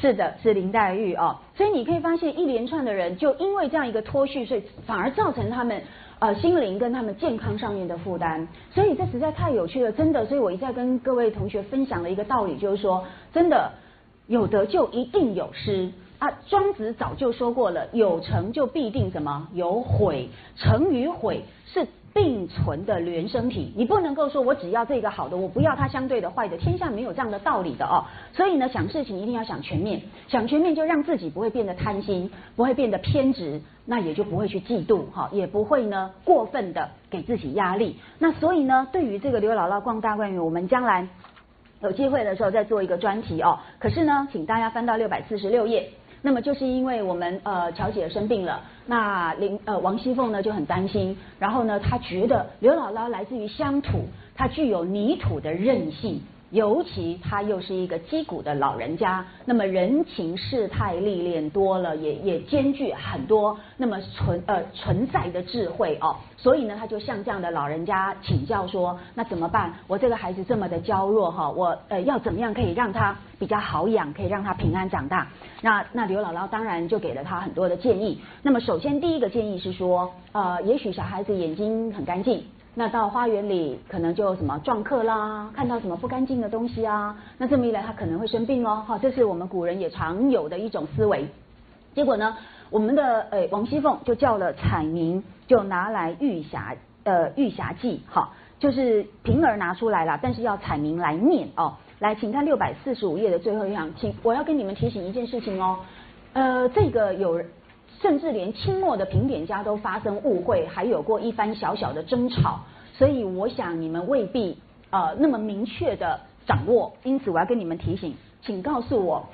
是的，是林黛玉哦。所以你可以发现，一连串的人就因为这样一个脱序，所以反而造成他们。呃，心灵跟他们健康上面的负担，所以这实在太有趣了，真的。所以我一再跟各位同学分享的一个道理就是说，真的，有得就一定有失啊。庄子早就说过了，有成就必定什么有毁，成与毁是。并存的原生体，你不能够说我只要这个好的，我不要它相对的坏的，天下没有这样的道理的哦。所以呢，想事情一定要想全面，想全面就让自己不会变得贪心，不会变得偏执，那也就不会去嫉妒哈，也不会呢过分的给自己压力。那所以呢，对于这个刘姥姥逛大观园，我们将来有机会的时候再做一个专题哦。可是呢，请大家翻到六百四十六页。那么就是因为我们呃乔姐生病了，那林呃王熙凤呢就很担心，然后呢她觉得刘姥姥来自于乡土，她具有泥土的韧性。尤其他又是一个击鼓的老人家，那么人情世态历练多了，也也兼具很多那么存呃存在的智慧哦，所以呢，他就向这样的老人家请教说，那怎么办？我这个孩子这么的娇弱哈，我呃要怎么样可以让他比较好养，可以让他平安长大？那那刘姥姥当然就给了他很多的建议。那么首先第一个建议是说，呃，也许小孩子眼睛很干净。那到花园里可能就什么撞客啦，看到什么不干净的东西啊，那这么一来他可能会生病哦，哈，这是我们古人也常有的一种思维。结果呢，我们的诶王熙凤就叫了彩明，就拿来玉匣呃玉匣记，哈，就是平儿拿出来了，但是要彩明来念哦。来，请看六百四十五页的最后一行，请我要跟你们提醒一件事情哦，呃，这个有。甚至连清末的评点家都发生误会，还有过一番小小的争吵，所以我想你们未必呃那么明确的掌握，因此我要跟你们提醒，请告诉我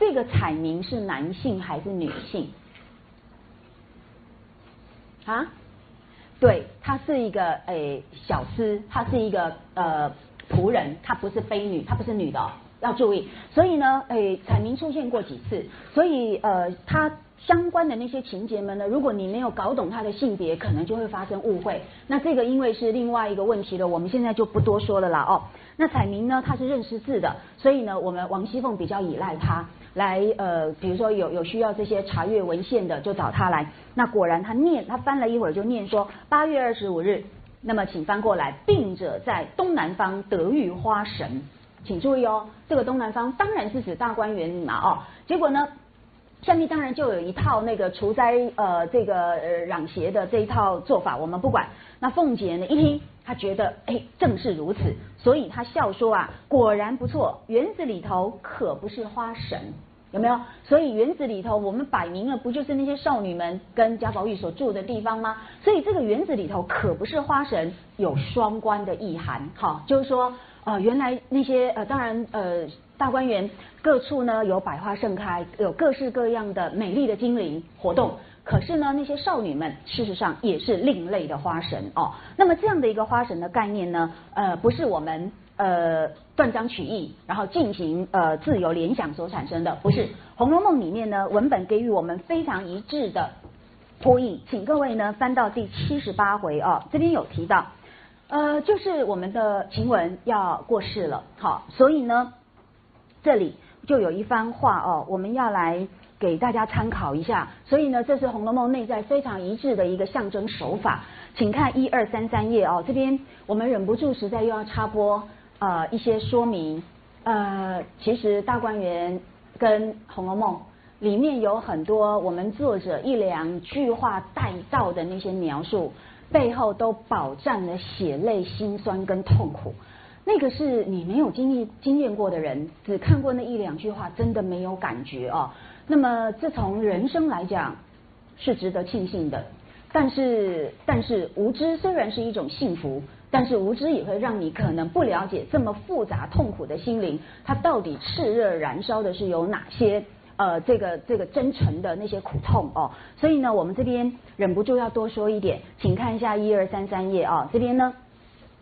这个彩明是男性还是女性？啊？对，他是一个诶小厮，他是一个呃仆人，他不是妃女，他不是女的，要注意。所以呢，诶彩明出现过几次，所以呃他。相关的那些情节们呢？如果你没有搞懂他的性别，可能就会发生误会。那这个因为是另外一个问题了，我们现在就不多说了啦。哦，那彩明呢，他是认识字的，所以呢，我们王熙凤比较依赖他来呃，比如说有有需要这些查阅文献的，就找他来。那果然他念，他翻了一会儿就念说八月二十五日，那么请翻过来，病者在东南方得遇花神，请注意哦，这个东南方当然是指大观园嘛。哦，结果呢？下面当然就有一套那个除灾呃这个呃攘邪的这一套做法，我们不管。那凤姐呢一听，她觉得哎正是如此，所以她笑说啊，果然不错，园子里头可不是花神，有没有？所以园子里头我们摆明了不就是那些少女们跟贾宝玉所住的地方吗？所以这个园子里头可不是花神，有双关的意涵，哈，就是说呃原来那些呃当然呃。大观园各处呢有百花盛开，有各式各样的美丽的精灵活动。可是呢，那些少女们事实上也是另类的花神哦。那么这样的一个花神的概念呢，呃，不是我们呃断章取义，然后进行呃自由联想所产生的，不是《红楼梦》里面呢文本给予我们非常一致的呼应。请各位呢翻到第七十八回哦，这边有提到，呃，就是我们的晴雯要过世了，好，所以呢。这里就有一番话哦，我们要来给大家参考一下。所以呢，这是《红楼梦》内在非常一致的一个象征手法。请看一二三三页哦，这边我们忍不住实在又要插播呃一些说明。呃，其实大观园跟《红楼梦》里面有很多我们作者一两句话带到的那些描述，背后都饱蘸了血泪、心酸跟痛苦。那个是你没有经历经验过的人，只看过那一两句话，真的没有感觉哦。那么这从人生来讲是值得庆幸的，但是但是无知虽然是一种幸福，但是无知也会让你可能不了解这么复杂痛苦的心灵，它到底炽热燃烧的是有哪些呃这个这个真诚的那些苦痛哦。所以呢，我们这边忍不住要多说一点，请看一下一二三三页啊，这边呢。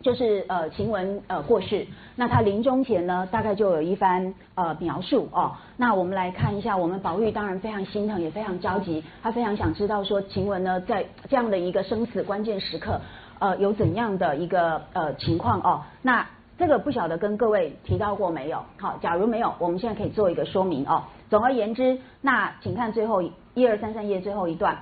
就是呃晴雯呃过世，那他临终前呢，大概就有一番呃描述哦。那我们来看一下，我们宝玉当然非常心疼，也非常着急，他非常想知道说晴雯呢在这样的一个生死关键时刻，呃有怎样的一个呃情况哦。那这个不晓得跟各位提到过没有？好，假如没有，我们现在可以做一个说明哦。总而言之，那请看最后一二三三页最后一段。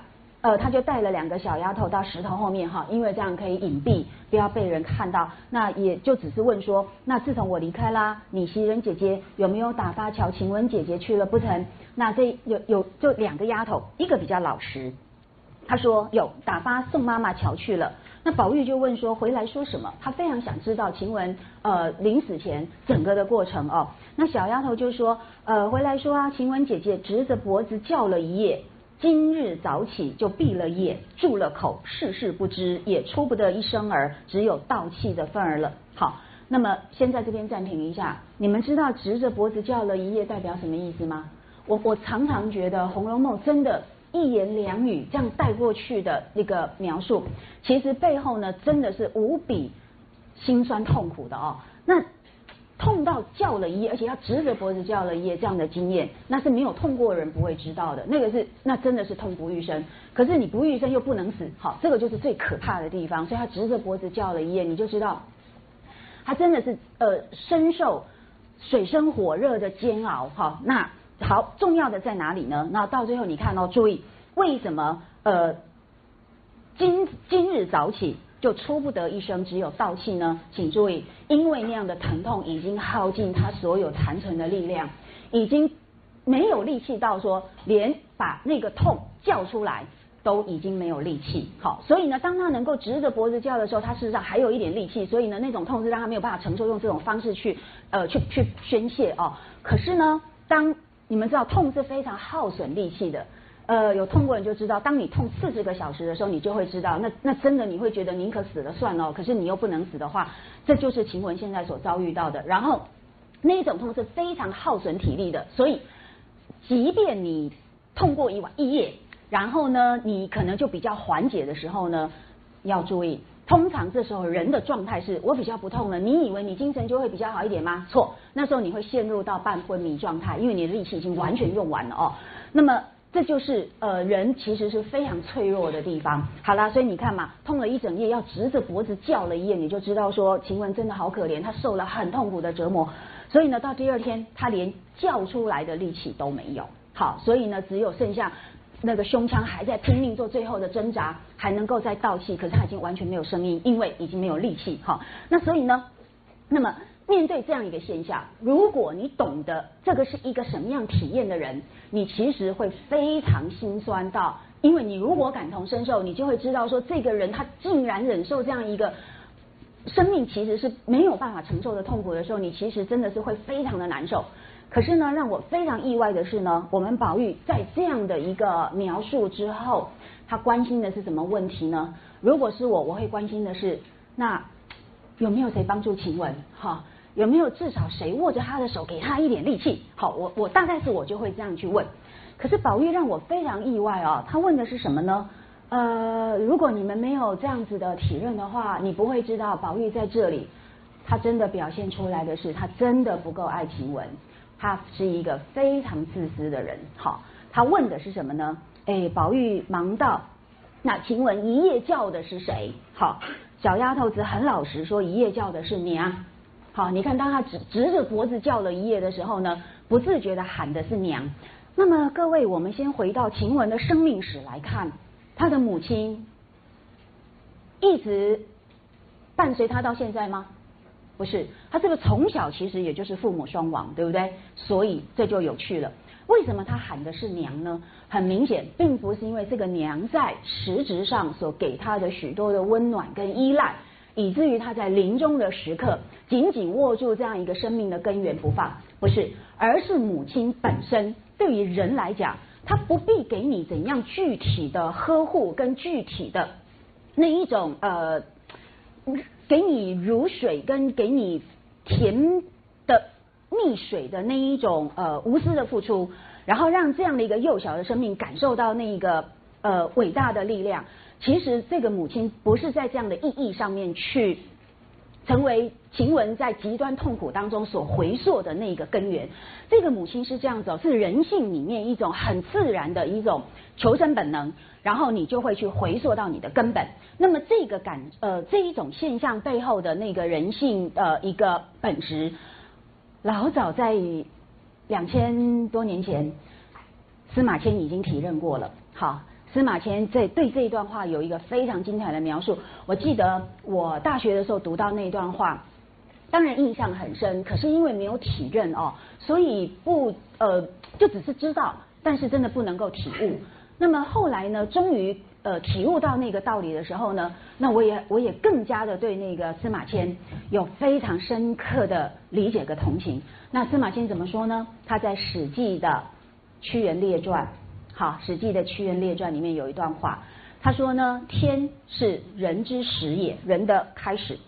呃，他就带了两个小丫头到石头后面哈，因为这样可以隐蔽，不要被人看到。那也就只是问说，那自从我离开啦，你袭人姐姐有没有打发乔晴雯姐姐去了不成？那这有有就两个丫头，一个比较老实，她说有打发宋妈妈乔去了。那宝玉就问说回来说什么？他非常想知道晴雯呃临死前整个的过程哦。那小丫头就说呃回来说啊，晴雯姐姐直着脖子叫了一夜，今日早起就闭了眼，住了口，事事不知，也出不得一声儿，只有倒气的份儿了。好，那么先在这边暂停一下，你们知道直着脖子叫了一夜代表什么意思吗？我我常常觉得《红楼梦》真的。一言两语这样带过去的那个描述，其实背后呢真的是无比心酸痛苦的哦。那痛到叫了一夜，而且要直着脖子叫了一夜，这样的经验，那是没有痛过人不会知道的。那个是那真的是痛不欲生。可是你不欲生又不能死，好，这个就是最可怕的地方。所以他直着脖子叫了一夜，你就知道他真的是呃深受水深火热的煎熬。哈，那。好，重要的在哪里呢？那到最后你看哦，注意为什么呃今今日早起就出不得一声，只有倒气呢？请注意，因为那样的疼痛已经耗尽他所有残存的力量，已经没有力气到说连把那个痛叫出来都已经没有力气。好，所以呢，当他能够直着脖子叫的时候，他事实上还有一点力气，所以呢，那种痛是让他没有办法承受，用这种方式去呃去去宣泄哦。可是呢，当你们知道痛是非常耗损力气的，呃，有痛过人就知道，当你痛四十个小时的时候，你就会知道，那那真的你会觉得宁可死了算了。可是你又不能死的话，这就是晴雯现在所遭遇到的。然后那一种痛是非常耗损体力的，所以即便你痛过一晚一夜，然后呢，你可能就比较缓解的时候呢，要注意。通常这时候人的状态是我比较不痛了，你以为你精神就会比较好一点吗？错，那时候你会陷入到半昏迷状态，因为你的力气已经完全用完了哦。那么这就是呃人其实是非常脆弱的地方。好啦，所以你看嘛，痛了一整夜，要直着脖子叫了一夜，你就知道说晴雯真的好可怜，她受了很痛苦的折磨。所以呢，到第二天她连叫出来的力气都没有。好，所以呢，只有剩下。那个胸腔还在拼命做最后的挣扎，还能够再倒气，可是他已经完全没有声音，因为已经没有力气。哈，那所以呢，那么面对这样一个现象，如果你懂得这个是一个什么样体验的人，你其实会非常心酸到，因为你如果感同身受，你就会知道说，这个人他竟然忍受这样一个生命其实是没有办法承受的痛苦的时候，你其实真的是会非常的难受。可是呢，让我非常意外的是呢，我们宝玉在这样的一个描述之后，他关心的是什么问题呢？如果是我，我会关心的是，那有没有谁帮助晴雯？哈，有没有至少谁握着他的手，给他一点力气？好，我我大概是我就会这样去问。可是宝玉让我非常意外哦，他问的是什么呢？呃，如果你们没有这样子的体认的话，你不会知道宝玉在这里，他真的表现出来的是，他真的不够爱晴雯。他是一个非常自私的人，好，他问的是什么呢？哎，宝玉忙道：“那晴雯一夜叫的是谁？”好，小丫头子很老实说：“一夜叫的是娘。”好，你看，当他直直着脖子叫了一夜的时候呢，不自觉的喊的是娘。那么各位，我们先回到晴雯的生命史来看，她的母亲一直伴随她到现在吗？不是，他这个从小其实也就是父母双亡，对不对？所以这就有趣了。为什么他喊的是娘呢？很明显，并不是因为这个娘在实质上所给他的许多的温暖跟依赖，以至于他在临终的时刻紧紧握住这样一个生命的根源不放。不是，而是母亲本身对于人来讲，他不必给你怎样具体的呵护跟具体的那一种呃。给你如水跟给你甜的蜜水的那一种呃无私的付出，然后让这样的一个幼小的生命感受到那一个呃伟大的力量。其实这个母亲不是在这样的意义上面去成为晴雯在极端痛苦当中所回溯的那个根源。这个母亲是这样子，哦是人性里面一种很自然的一种求生本能。然后你就会去回溯到你的根本。那么这个感呃这一种现象背后的那个人性的一个本质，老早在两千多年前，司马迁已经体认过了。好，司马迁在对这一段话有一个非常精彩的描述。我记得我大学的时候读到那段话，当然印象很深，可是因为没有体认哦，所以不呃就只是知道，但是真的不能够体悟。那么后来呢，终于呃体悟到那个道理的时候呢，那我也我也更加的对那个司马迁有非常深刻的理解和同情。那司马迁怎么说呢？他在《史记》的《屈原列传》，好，《史记》的《屈原列传》里面有一段话，他说呢，天是人之始也，人的开始。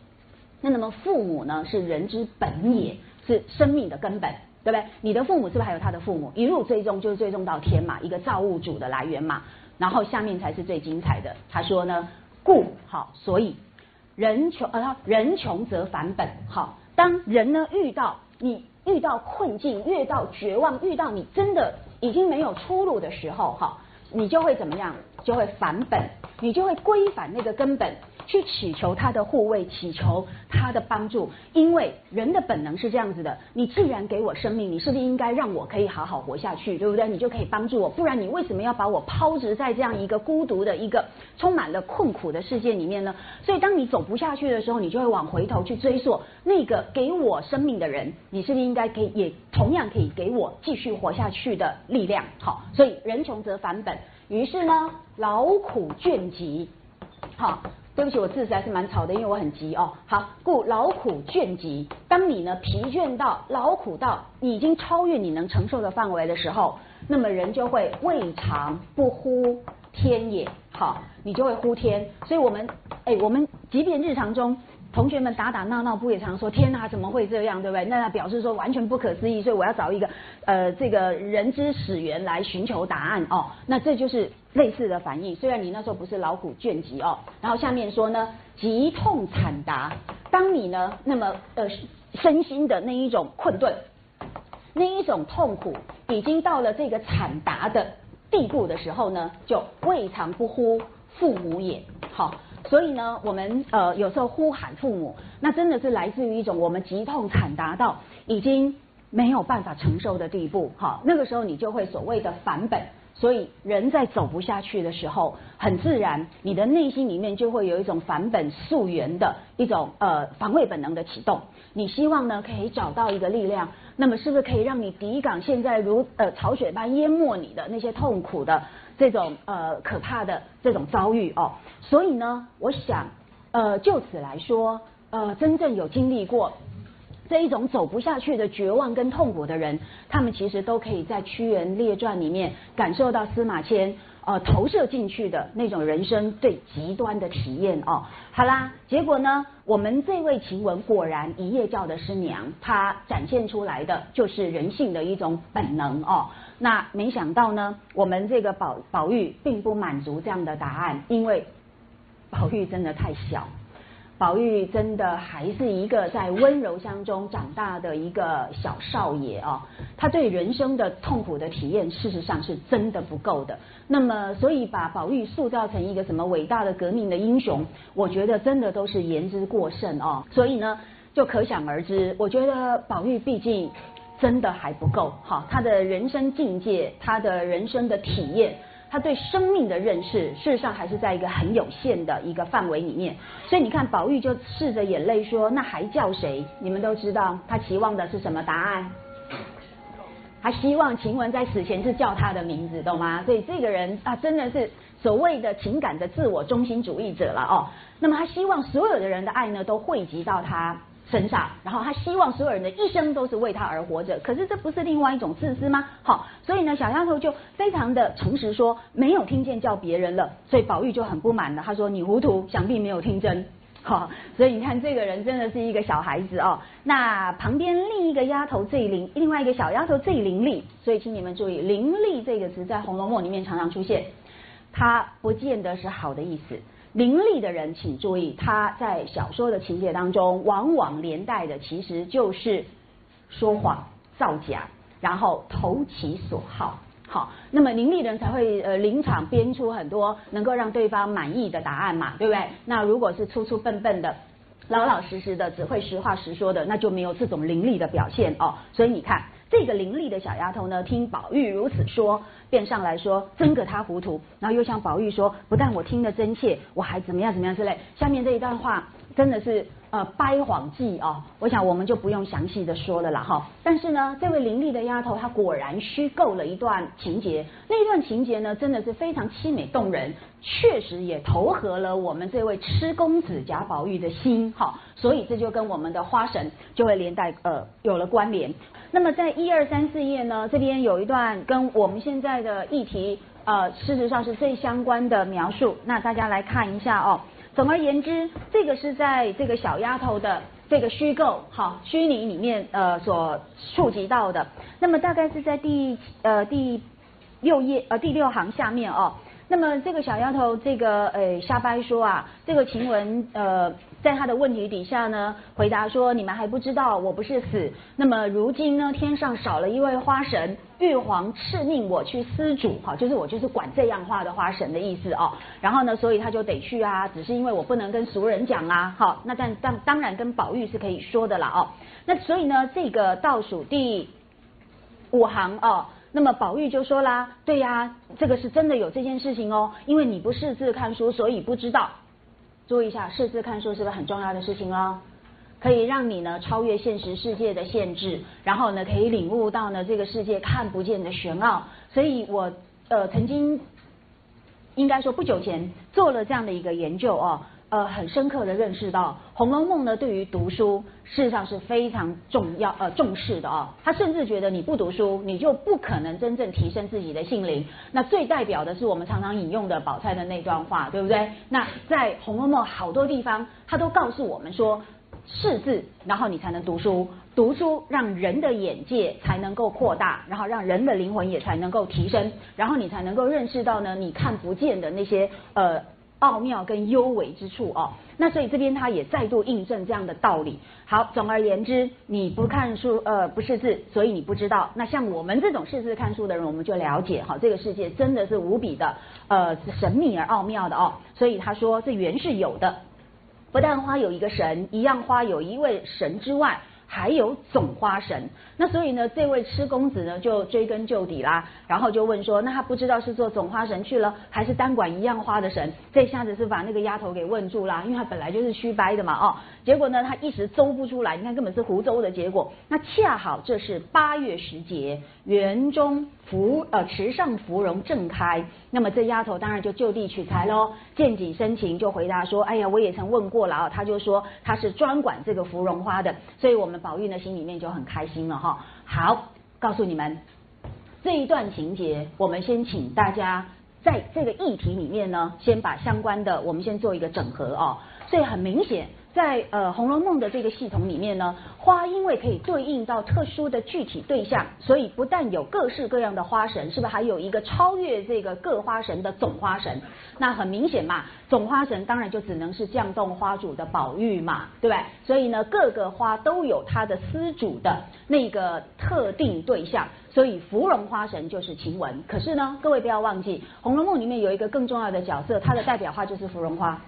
那那么父母呢，是人之本也，是生命的根本。对不对？你的父母是不是还有他的父母？一路追踪就是追踪到天嘛，一个造物主的来源嘛。然后下面才是最精彩的。他说呢，故好，所以人穷呃，人穷则反本。好，当人呢遇到你遇到困境，遇到绝望，遇到你真的已经没有出路的时候，哈，你就会怎么样？就会返本，你就会归返那个根本。去祈求他的护卫，祈求他的帮助，因为人的本能是这样子的。你既然给我生命，你是不是应该让我可以好好活下去，对不对？你就可以帮助我，不然你为什么要把我抛掷在这样一个孤独的一个充满了困苦的世界里面呢？所以，当你走不下去的时候，你就会往回头去追溯那个给我生命的人，你是不是应该可以也同样可以给我继续活下去的力量？好，所以人穷则返本，于是呢，劳苦倦极，好。对不起，我字实在是蛮吵的，因为我很急哦。好，故劳苦倦极。当你呢疲倦到劳苦到已经超越你能承受的范围的时候，那么人就会未尝不呼天也。好，你就会呼天。所以我们哎，我们即便日常中。同学们打打闹闹，不也常说天哪，怎么会这样，对不对？那表示说完全不可思议，所以我要找一个呃这个人之始源来寻求答案哦。那这就是类似的反应。虽然你那时候不是劳苦倦极哦，然后下面说呢，急痛惨达。当你呢那么呃身心的那一种困顿，那一种痛苦已经到了这个惨达的地步的时候呢，就未尝不呼父母也。好。所以呢，我们呃有时候呼喊父母，那真的是来自于一种我们急痛惨达到已经没有办法承受的地步，哈，那个时候你就会所谓的反本。所以人在走不下去的时候，很自然，你的内心里面就会有一种返本溯源的一种呃防卫本能的启动。你希望呢可以找到一个力量，那么是不是可以让你抵挡现在如呃潮水般淹没你的那些痛苦的？这种呃可怕的这种遭遇哦，所以呢，我想呃就此来说，呃真正有经历过这一种走不下去的绝望跟痛苦的人，他们其实都可以在《屈原列传》里面感受到司马迁。呃，投射进去的那种人生最极端的体验哦。好啦，结果呢，我们这位晴雯果然一夜叫的师娘，她展现出来的就是人性的一种本能哦。那没想到呢，我们这个宝宝玉并不满足这样的答案，因为宝玉真的太小。宝玉真的还是一个在温柔乡中长大的一个小少爷哦，他对人生的痛苦的体验，事实上是真的不够的。那么，所以把宝玉塑造成一个什么伟大的革命的英雄，我觉得真的都是言之过甚哦。所以呢，就可想而知，我觉得宝玉毕竟真的还不够哈，他的人生境界，他的人生的体验。他对生命的认识，事实上还是在一个很有限的一个范围里面。所以你看，宝玉就拭着眼泪说：“那还叫谁？”你们都知道，他期望的是什么答案？他希望晴雯在死前是叫他的名字，懂吗？所以这个人啊，真的是所谓的情感的自我中心主义者了哦。那么他希望所有的人的爱呢，都汇集到他。身上，然后他希望所有人的一生都是为他而活着，可是这不是另外一种自私吗？好，所以呢，小丫头就非常的诚实说，没有听见叫别人了，所以宝玉就很不满了，他说你糊涂，想必没有听真。好，所以你看这个人真的是一个小孩子哦。那旁边另一个丫头最伶，另外一个小丫头最伶俐，所以请你们注意，伶俐这个词在《红楼梦》里面常常出现，它不见得是好的意思。伶俐的人，请注意，他在小说的情节当中，往往连带的其实就是说谎、造假，然后投其所好。好，那么伶俐人才会呃临场编出很多能够让对方满意的答案嘛，对不对？那如果是粗粗笨笨的、老老实实的，只会实话实说的，那就没有这种伶俐的表现哦。所以你看，这个伶俐的小丫头呢，听宝玉如此说，便上来说，真个他糊涂。然后又向宝玉说，不但我听得真切，我还怎么样怎么样之类。下面这一段话真的是。呃，掰谎记哦，我想我们就不用详细的说了啦哈。但是呢，这位伶俐的丫头，她果然虚构了一段情节，那一段情节呢，真的是非常凄美动人，确实也投合了我们这位痴公子贾宝玉的心哈。所以这就跟我们的花神就会连带呃有了关联。那么在一二三四页呢，这边有一段跟我们现在的议题呃，事实上是最相关的描述，那大家来看一下哦。总而言之，这个是在这个小丫头的这个虚构哈虚拟里面呃所触及到的。那么大概是在第呃第六页呃第六行下面哦。那么这个小丫头这个呃瞎掰说啊，这个晴雯呃。在他的问题底下呢，回答说：“你们还不知道我不是死，那么如今呢，天上少了一位花神，玉皇敕命我去司主，哈，就是我就是管这样话的花神的意思哦。然后呢，所以他就得去啊，只是因为我不能跟俗人讲啊，好，那但当当然跟宝玉是可以说的了哦。那所以呢，这个倒数第五行哦，那么宝玉就说啦，对呀，这个是真的有这件事情哦，因为你不识字看书，所以不知道。”注意一下，识字看书是不是很重要的事情哦？可以让你呢超越现实世界的限制，然后呢可以领悟到呢这个世界看不见的玄奥。所以我呃曾经应该说不久前做了这样的一个研究哦。呃，很深刻的认识到，《红楼梦》呢，对于读书事实上是非常重要呃重视的哦。他甚至觉得你不读书，你就不可能真正提升自己的性灵。那最代表的是我们常常引用的宝钗的那段话，对不对？那在《红楼梦》好多地方，他都告诉我们说，识字，然后你才能读书，读书让人的眼界才能够扩大，然后让人的灵魂也才能够提升，然后你才能够认识到呢，你看不见的那些呃。奥妙跟幽微之处哦，那所以这边他也再度印证这样的道理。好，总而言之，你不看书呃不识字，所以你不知道。那像我们这种识字看书的人，我们就了解哈，这个世界真的是无比的呃神秘而奥妙的哦。所以他说这原是有的，不但花有一个神，一样花有一位神之外。还有总花神，那所以呢，这位痴公子呢就追根究底啦，然后就问说，那他不知道是做总花神去了，还是单管一样花的神？这下子是把那个丫头给问住啦，因为他本来就是虚掰的嘛，哦，结果呢，他一时诌不出来，你看根本是胡诌的结果。那恰好这是八月时节，园中。芙呃池上芙蓉正开，那么这丫头当然就就地取材喽，见景生情就回答说：哎呀，我也曾问过了啊，他就说他是专管这个芙蓉花的，所以我们宝玉呢心里面就很开心了哈。好，告诉你们这一段情节，我们先请大家在这个议题里面呢，先把相关的我们先做一个整合哦。所以很明显。在呃《红楼梦》的这个系统里面呢，花因为可以对应到特殊的具体对象，所以不但有各式各样的花神，是不是还有一个超越这个各花神的总花神？那很明显嘛，总花神当然就只能是降动花主的宝玉嘛，对不对？所以呢，各个花都有它的司主的那个特定对象，所以芙蓉花神就是晴雯。可是呢，各位不要忘记，《红楼梦》里面有一个更重要的角色，它的代表花就是芙蓉花。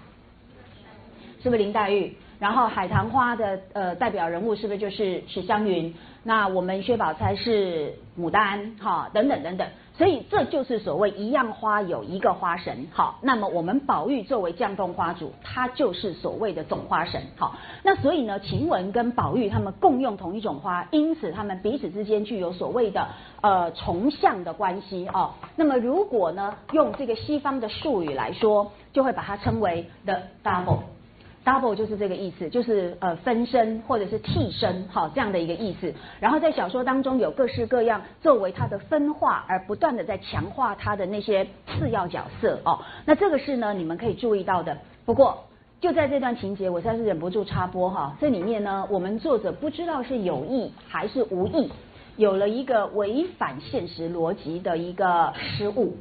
是不是林黛玉？然后海棠花的呃代表人物是不是就是史湘云？那我们薛宝钗是牡丹，哈，等等等等。所以这就是所谓一样花有一个花神，好。那么我们宝玉作为降动花主，他就是所谓的总花神，好。那所以呢，晴雯跟宝玉他们共用同一种花，因此他们彼此之间具有所谓的呃重相的关系哦。那么如果呢用这个西方的术语来说，就会把它称为 the double。Double 就是这个意思，就是呃分身或者是替身，好这样的一个意思。然后在小说当中有各式各样作为它的分化而不断的在强化它的那些次要角色哦。那这个是呢你们可以注意到的。不过就在这段情节，我实在是忍不住插播哈，这里面呢我们作者不知道是有意还是无意，有了一个违反现实逻辑的一个失误。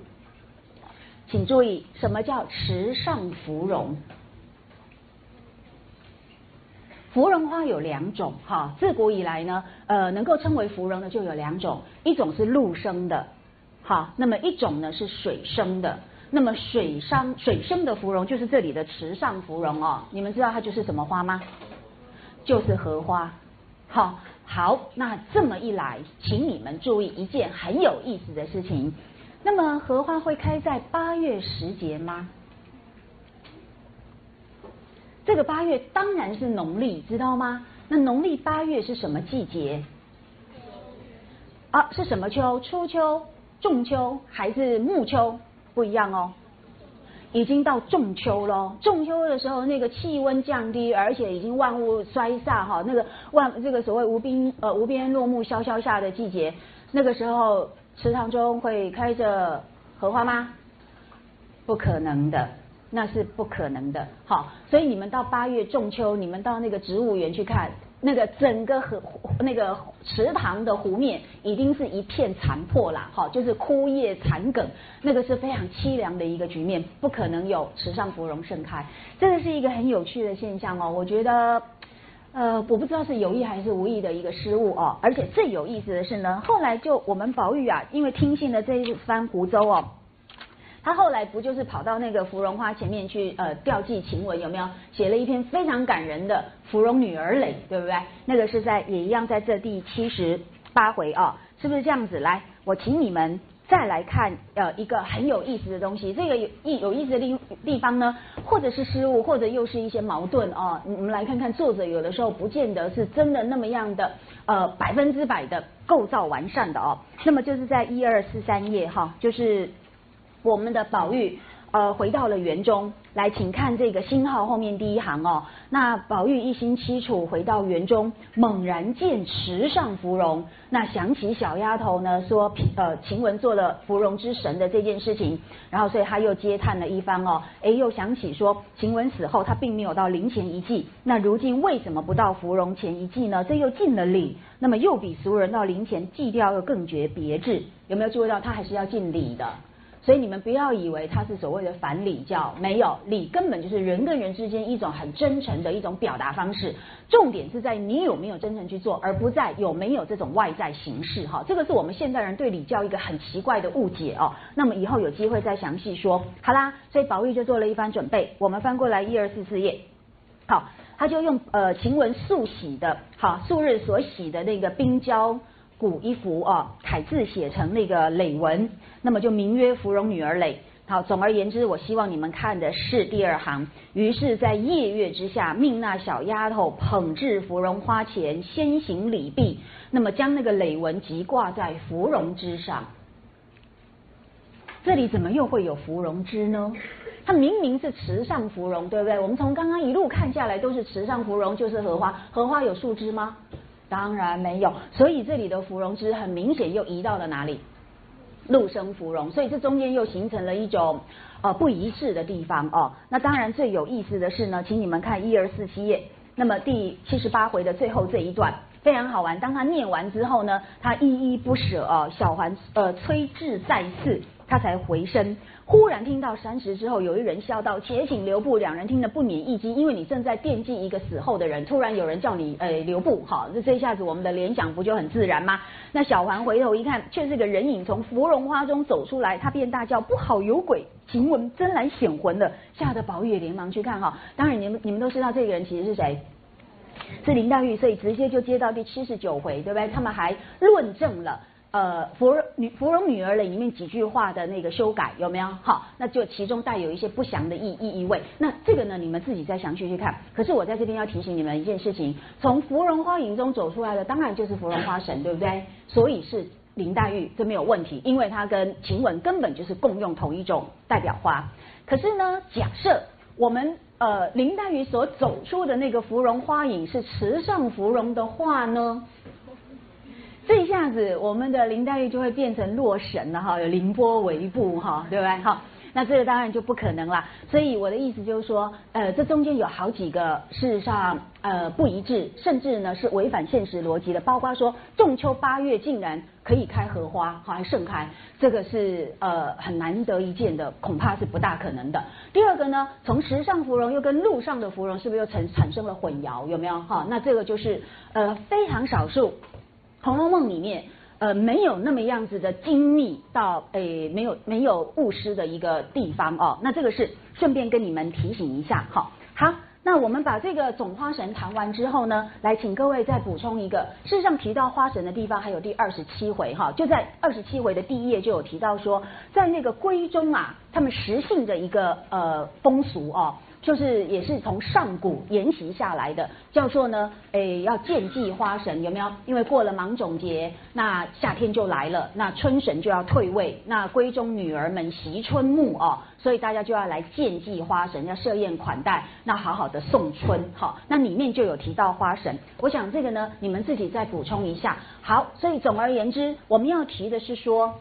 请注意，什么叫池上芙蓉？芙蓉花有两种，哈，自古以来呢，呃，能够称为芙蓉的就有两种，一种是陆生的，好，那么一种呢是水生的，那么水生水生的芙蓉就是这里的池上芙蓉哦，你们知道它就是什么花吗？就是荷花，好。好，那这么一来，请你们注意一件很有意思的事情。那么荷花会开在八月时节吗？这个八月当然是农历，知道吗？那农历八月是什么季节？啊，是什么秋？初秋、仲秋还是暮秋？不一样哦。已经到仲秋了，仲秋的时候，那个气温降低，而且已经万物衰煞哈，那个万这个所谓无边呃无边落木萧萧下的季节，那个时候池塘中会开着荷花吗？不可能的。那是不可能的，好，所以你们到八月中秋，你们到那个植物园去看，那个整个河那个池塘的湖面，已经是一片残破了，哈，就是枯叶残梗，那个是非常凄凉的一个局面，不可能有池上芙蓉盛开，这个是一个很有趣的现象哦，我觉得，呃，我不知道是有意还是无意的一个失误哦，而且最有意思的是呢，后来就我们宝玉啊，因为听信了这一番湖州哦。他后来不就是跑到那个芙蓉花前面去呃吊祭晴雯有没有？写了一篇非常感人的《芙蓉女儿泪》，对不对？那个是在也一样在这第七十八回啊，是不是这样子？来，我请你们再来看呃一个很有意思的东西。这个有意有意思的地地方呢，或者是失误，或者又是一些矛盾哦。你们来看看作者有的时候不见得是真的那么样的呃百分之百的构造完善的哦。那么就是在一二四三页哈，就是。我们的宝玉呃回到了园中来，请看这个星号后面第一行哦。那宝玉一心凄楚回到园中，猛然见池上芙蓉，那想起小丫头呢说呃晴雯做了芙蓉之神的这件事情，然后所以他又嗟叹了一番哦。哎，又想起说晴雯死后他并没有到灵前一祭，那如今为什么不到芙蓉前一祭呢？这又尽了礼，那么又比俗人到灵前祭吊又更觉别致，有没有注意到他还是要尽礼的？所以你们不要以为它是所谓的反礼教，没有礼根本就是人跟人之间一种很真诚的一种表达方式。重点是在你有没有真诚去做，而不在有没有这种外在形式。哈，这个是我们现代人对礼教一个很奇怪的误解哦。那么以后有机会再详细说。好啦，所以宝玉就做了一番准备。我们翻过来一二四四页，好，他就用呃晴雯素洗的，好素日所洗的那个冰胶。古一幅啊，楷字写成那个累文，那么就名曰《芙蓉女儿诔》。好，总而言之，我希望你们看的是第二行。于是，在夜月之下，命那小丫头捧至芙蓉花前，先行礼毕，那么将那个累文即挂在芙蓉之上。这里怎么又会有芙蓉枝呢？它明明是池上芙蓉，对不对？我们从刚刚一路看下来，都是池上芙蓉，就是荷花。荷花有树枝吗？当然没有，所以这里的芙蓉枝很明显又移到了哪里？陆生芙蓉，所以这中间又形成了一种呃不一致的地方哦。那当然最有意思的是呢，请你们看一二四七页，那么第七十八回的最后这一段非常好玩。当他念完之后呢，他依依不舍哦，小环呃催至再次，他才回身。忽然听到山石之后，有一人笑道：“且请留步。”两人听得不免一惊，因为你正在惦记一个死后的人，突然有人叫你呃留步，好，这这一下子我们的联想不就很自然吗？那小环回头一看，却是个人影从芙蓉花中走出来，他便大叫：“不好，有鬼！晴雯真来显魂了！”吓得宝玉连忙去看哈。当然你们你们都知道这个人其实是谁，是林黛玉，所以直接就接到第七十九回，对不对？他们还论证了。呃，芙蓉女芙蓉女儿的里面几句话的那个修改有没有？好，那就其中带有一些不祥的意意意味。那这个呢，你们自己再详细去看。可是我在这边要提醒你们一件事情：从芙蓉花影中走出来的，当然就是芙蓉花神，对不对？所以是林黛玉，这没有问题，因为她跟晴雯根本就是共用同一种代表花。可是呢，假设我们呃林黛玉所走出的那个芙蓉花影是池上芙蓉的话呢？这一下子，我们的林黛玉就会变成洛神了哈，有凌波微步哈，对不对？哈，那这个当然就不可能了。所以我的意思就是说，呃，这中间有好几个事实上呃不一致，甚至呢是违反现实逻辑的。包括说仲秋八月竟然可以开荷花，还盛开，这个是呃很难得一见的，恐怕是不大可能的。第二个呢，从石上芙蓉又跟路上的芙蓉是不是又产产生了混淆？有没有？哈，那这个就是呃非常少数。《红楼梦》里面，呃，没有那么样子的精密到，诶，没有没有误失的一个地方哦。那这个是顺便跟你们提醒一下，好，好。那我们把这个总花神谈完之后呢，来请各位再补充一个。事实上提到花神的地方还有第二十七回哈，就在二十七回的第一页就有提到说，在那个闺中啊，他们实行的一个呃风俗哦。就是也是从上古沿袭下来的，叫做呢，诶，要献祭花神，有没有？因为过了芒种节，那夏天就来了，那春神就要退位，那闺中女儿们习春暮哦，所以大家就要来献祭花神，要设宴款待，那好好的送春，好，那里面就有提到花神，我想这个呢，你们自己再补充一下。好，所以总而言之，我们要提的是说。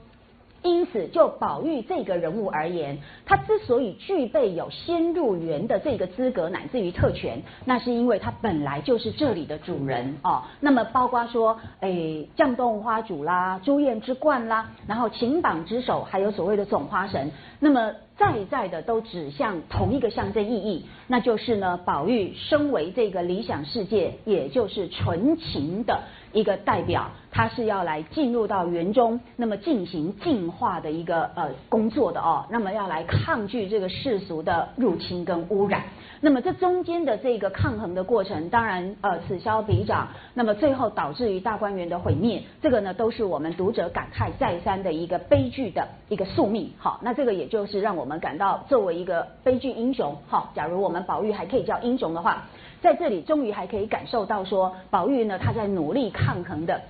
因此，就宝玉这个人物而言，他之所以具备有先入园的这个资格，乃至于特权，那是因为他本来就是这里的主人哦。那么，包括说，诶，绛洞花主啦，朱燕之冠啦，然后秦榜之首，还有所谓的总花神，那么在在的都指向同一个象征意义，那就是呢，宝玉身为这个理想世界，也就是纯情的。一个代表，他是要来进入到园中，那么进行净化的一个呃工作的哦，那么要来抗拒这个世俗的入侵跟污染。那么这中间的这个抗衡的过程，当然呃此消彼长，那么最后导致于大观园的毁灭，这个呢都是我们读者感慨再三的一个悲剧的一个宿命。好，那这个也就是让我们感到作为一个悲剧英雄，好，假如我们宝玉还可以叫英雄的话。在这里，终于还可以感受到说，宝玉呢，他在努力抗衡的，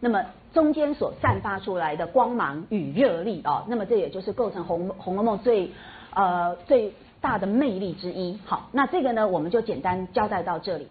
那么中间所散发出来的光芒与热力哦，那么这也就是构成《红红楼梦》最呃最大的魅力之一。好，那这个呢，我们就简单交代到这里。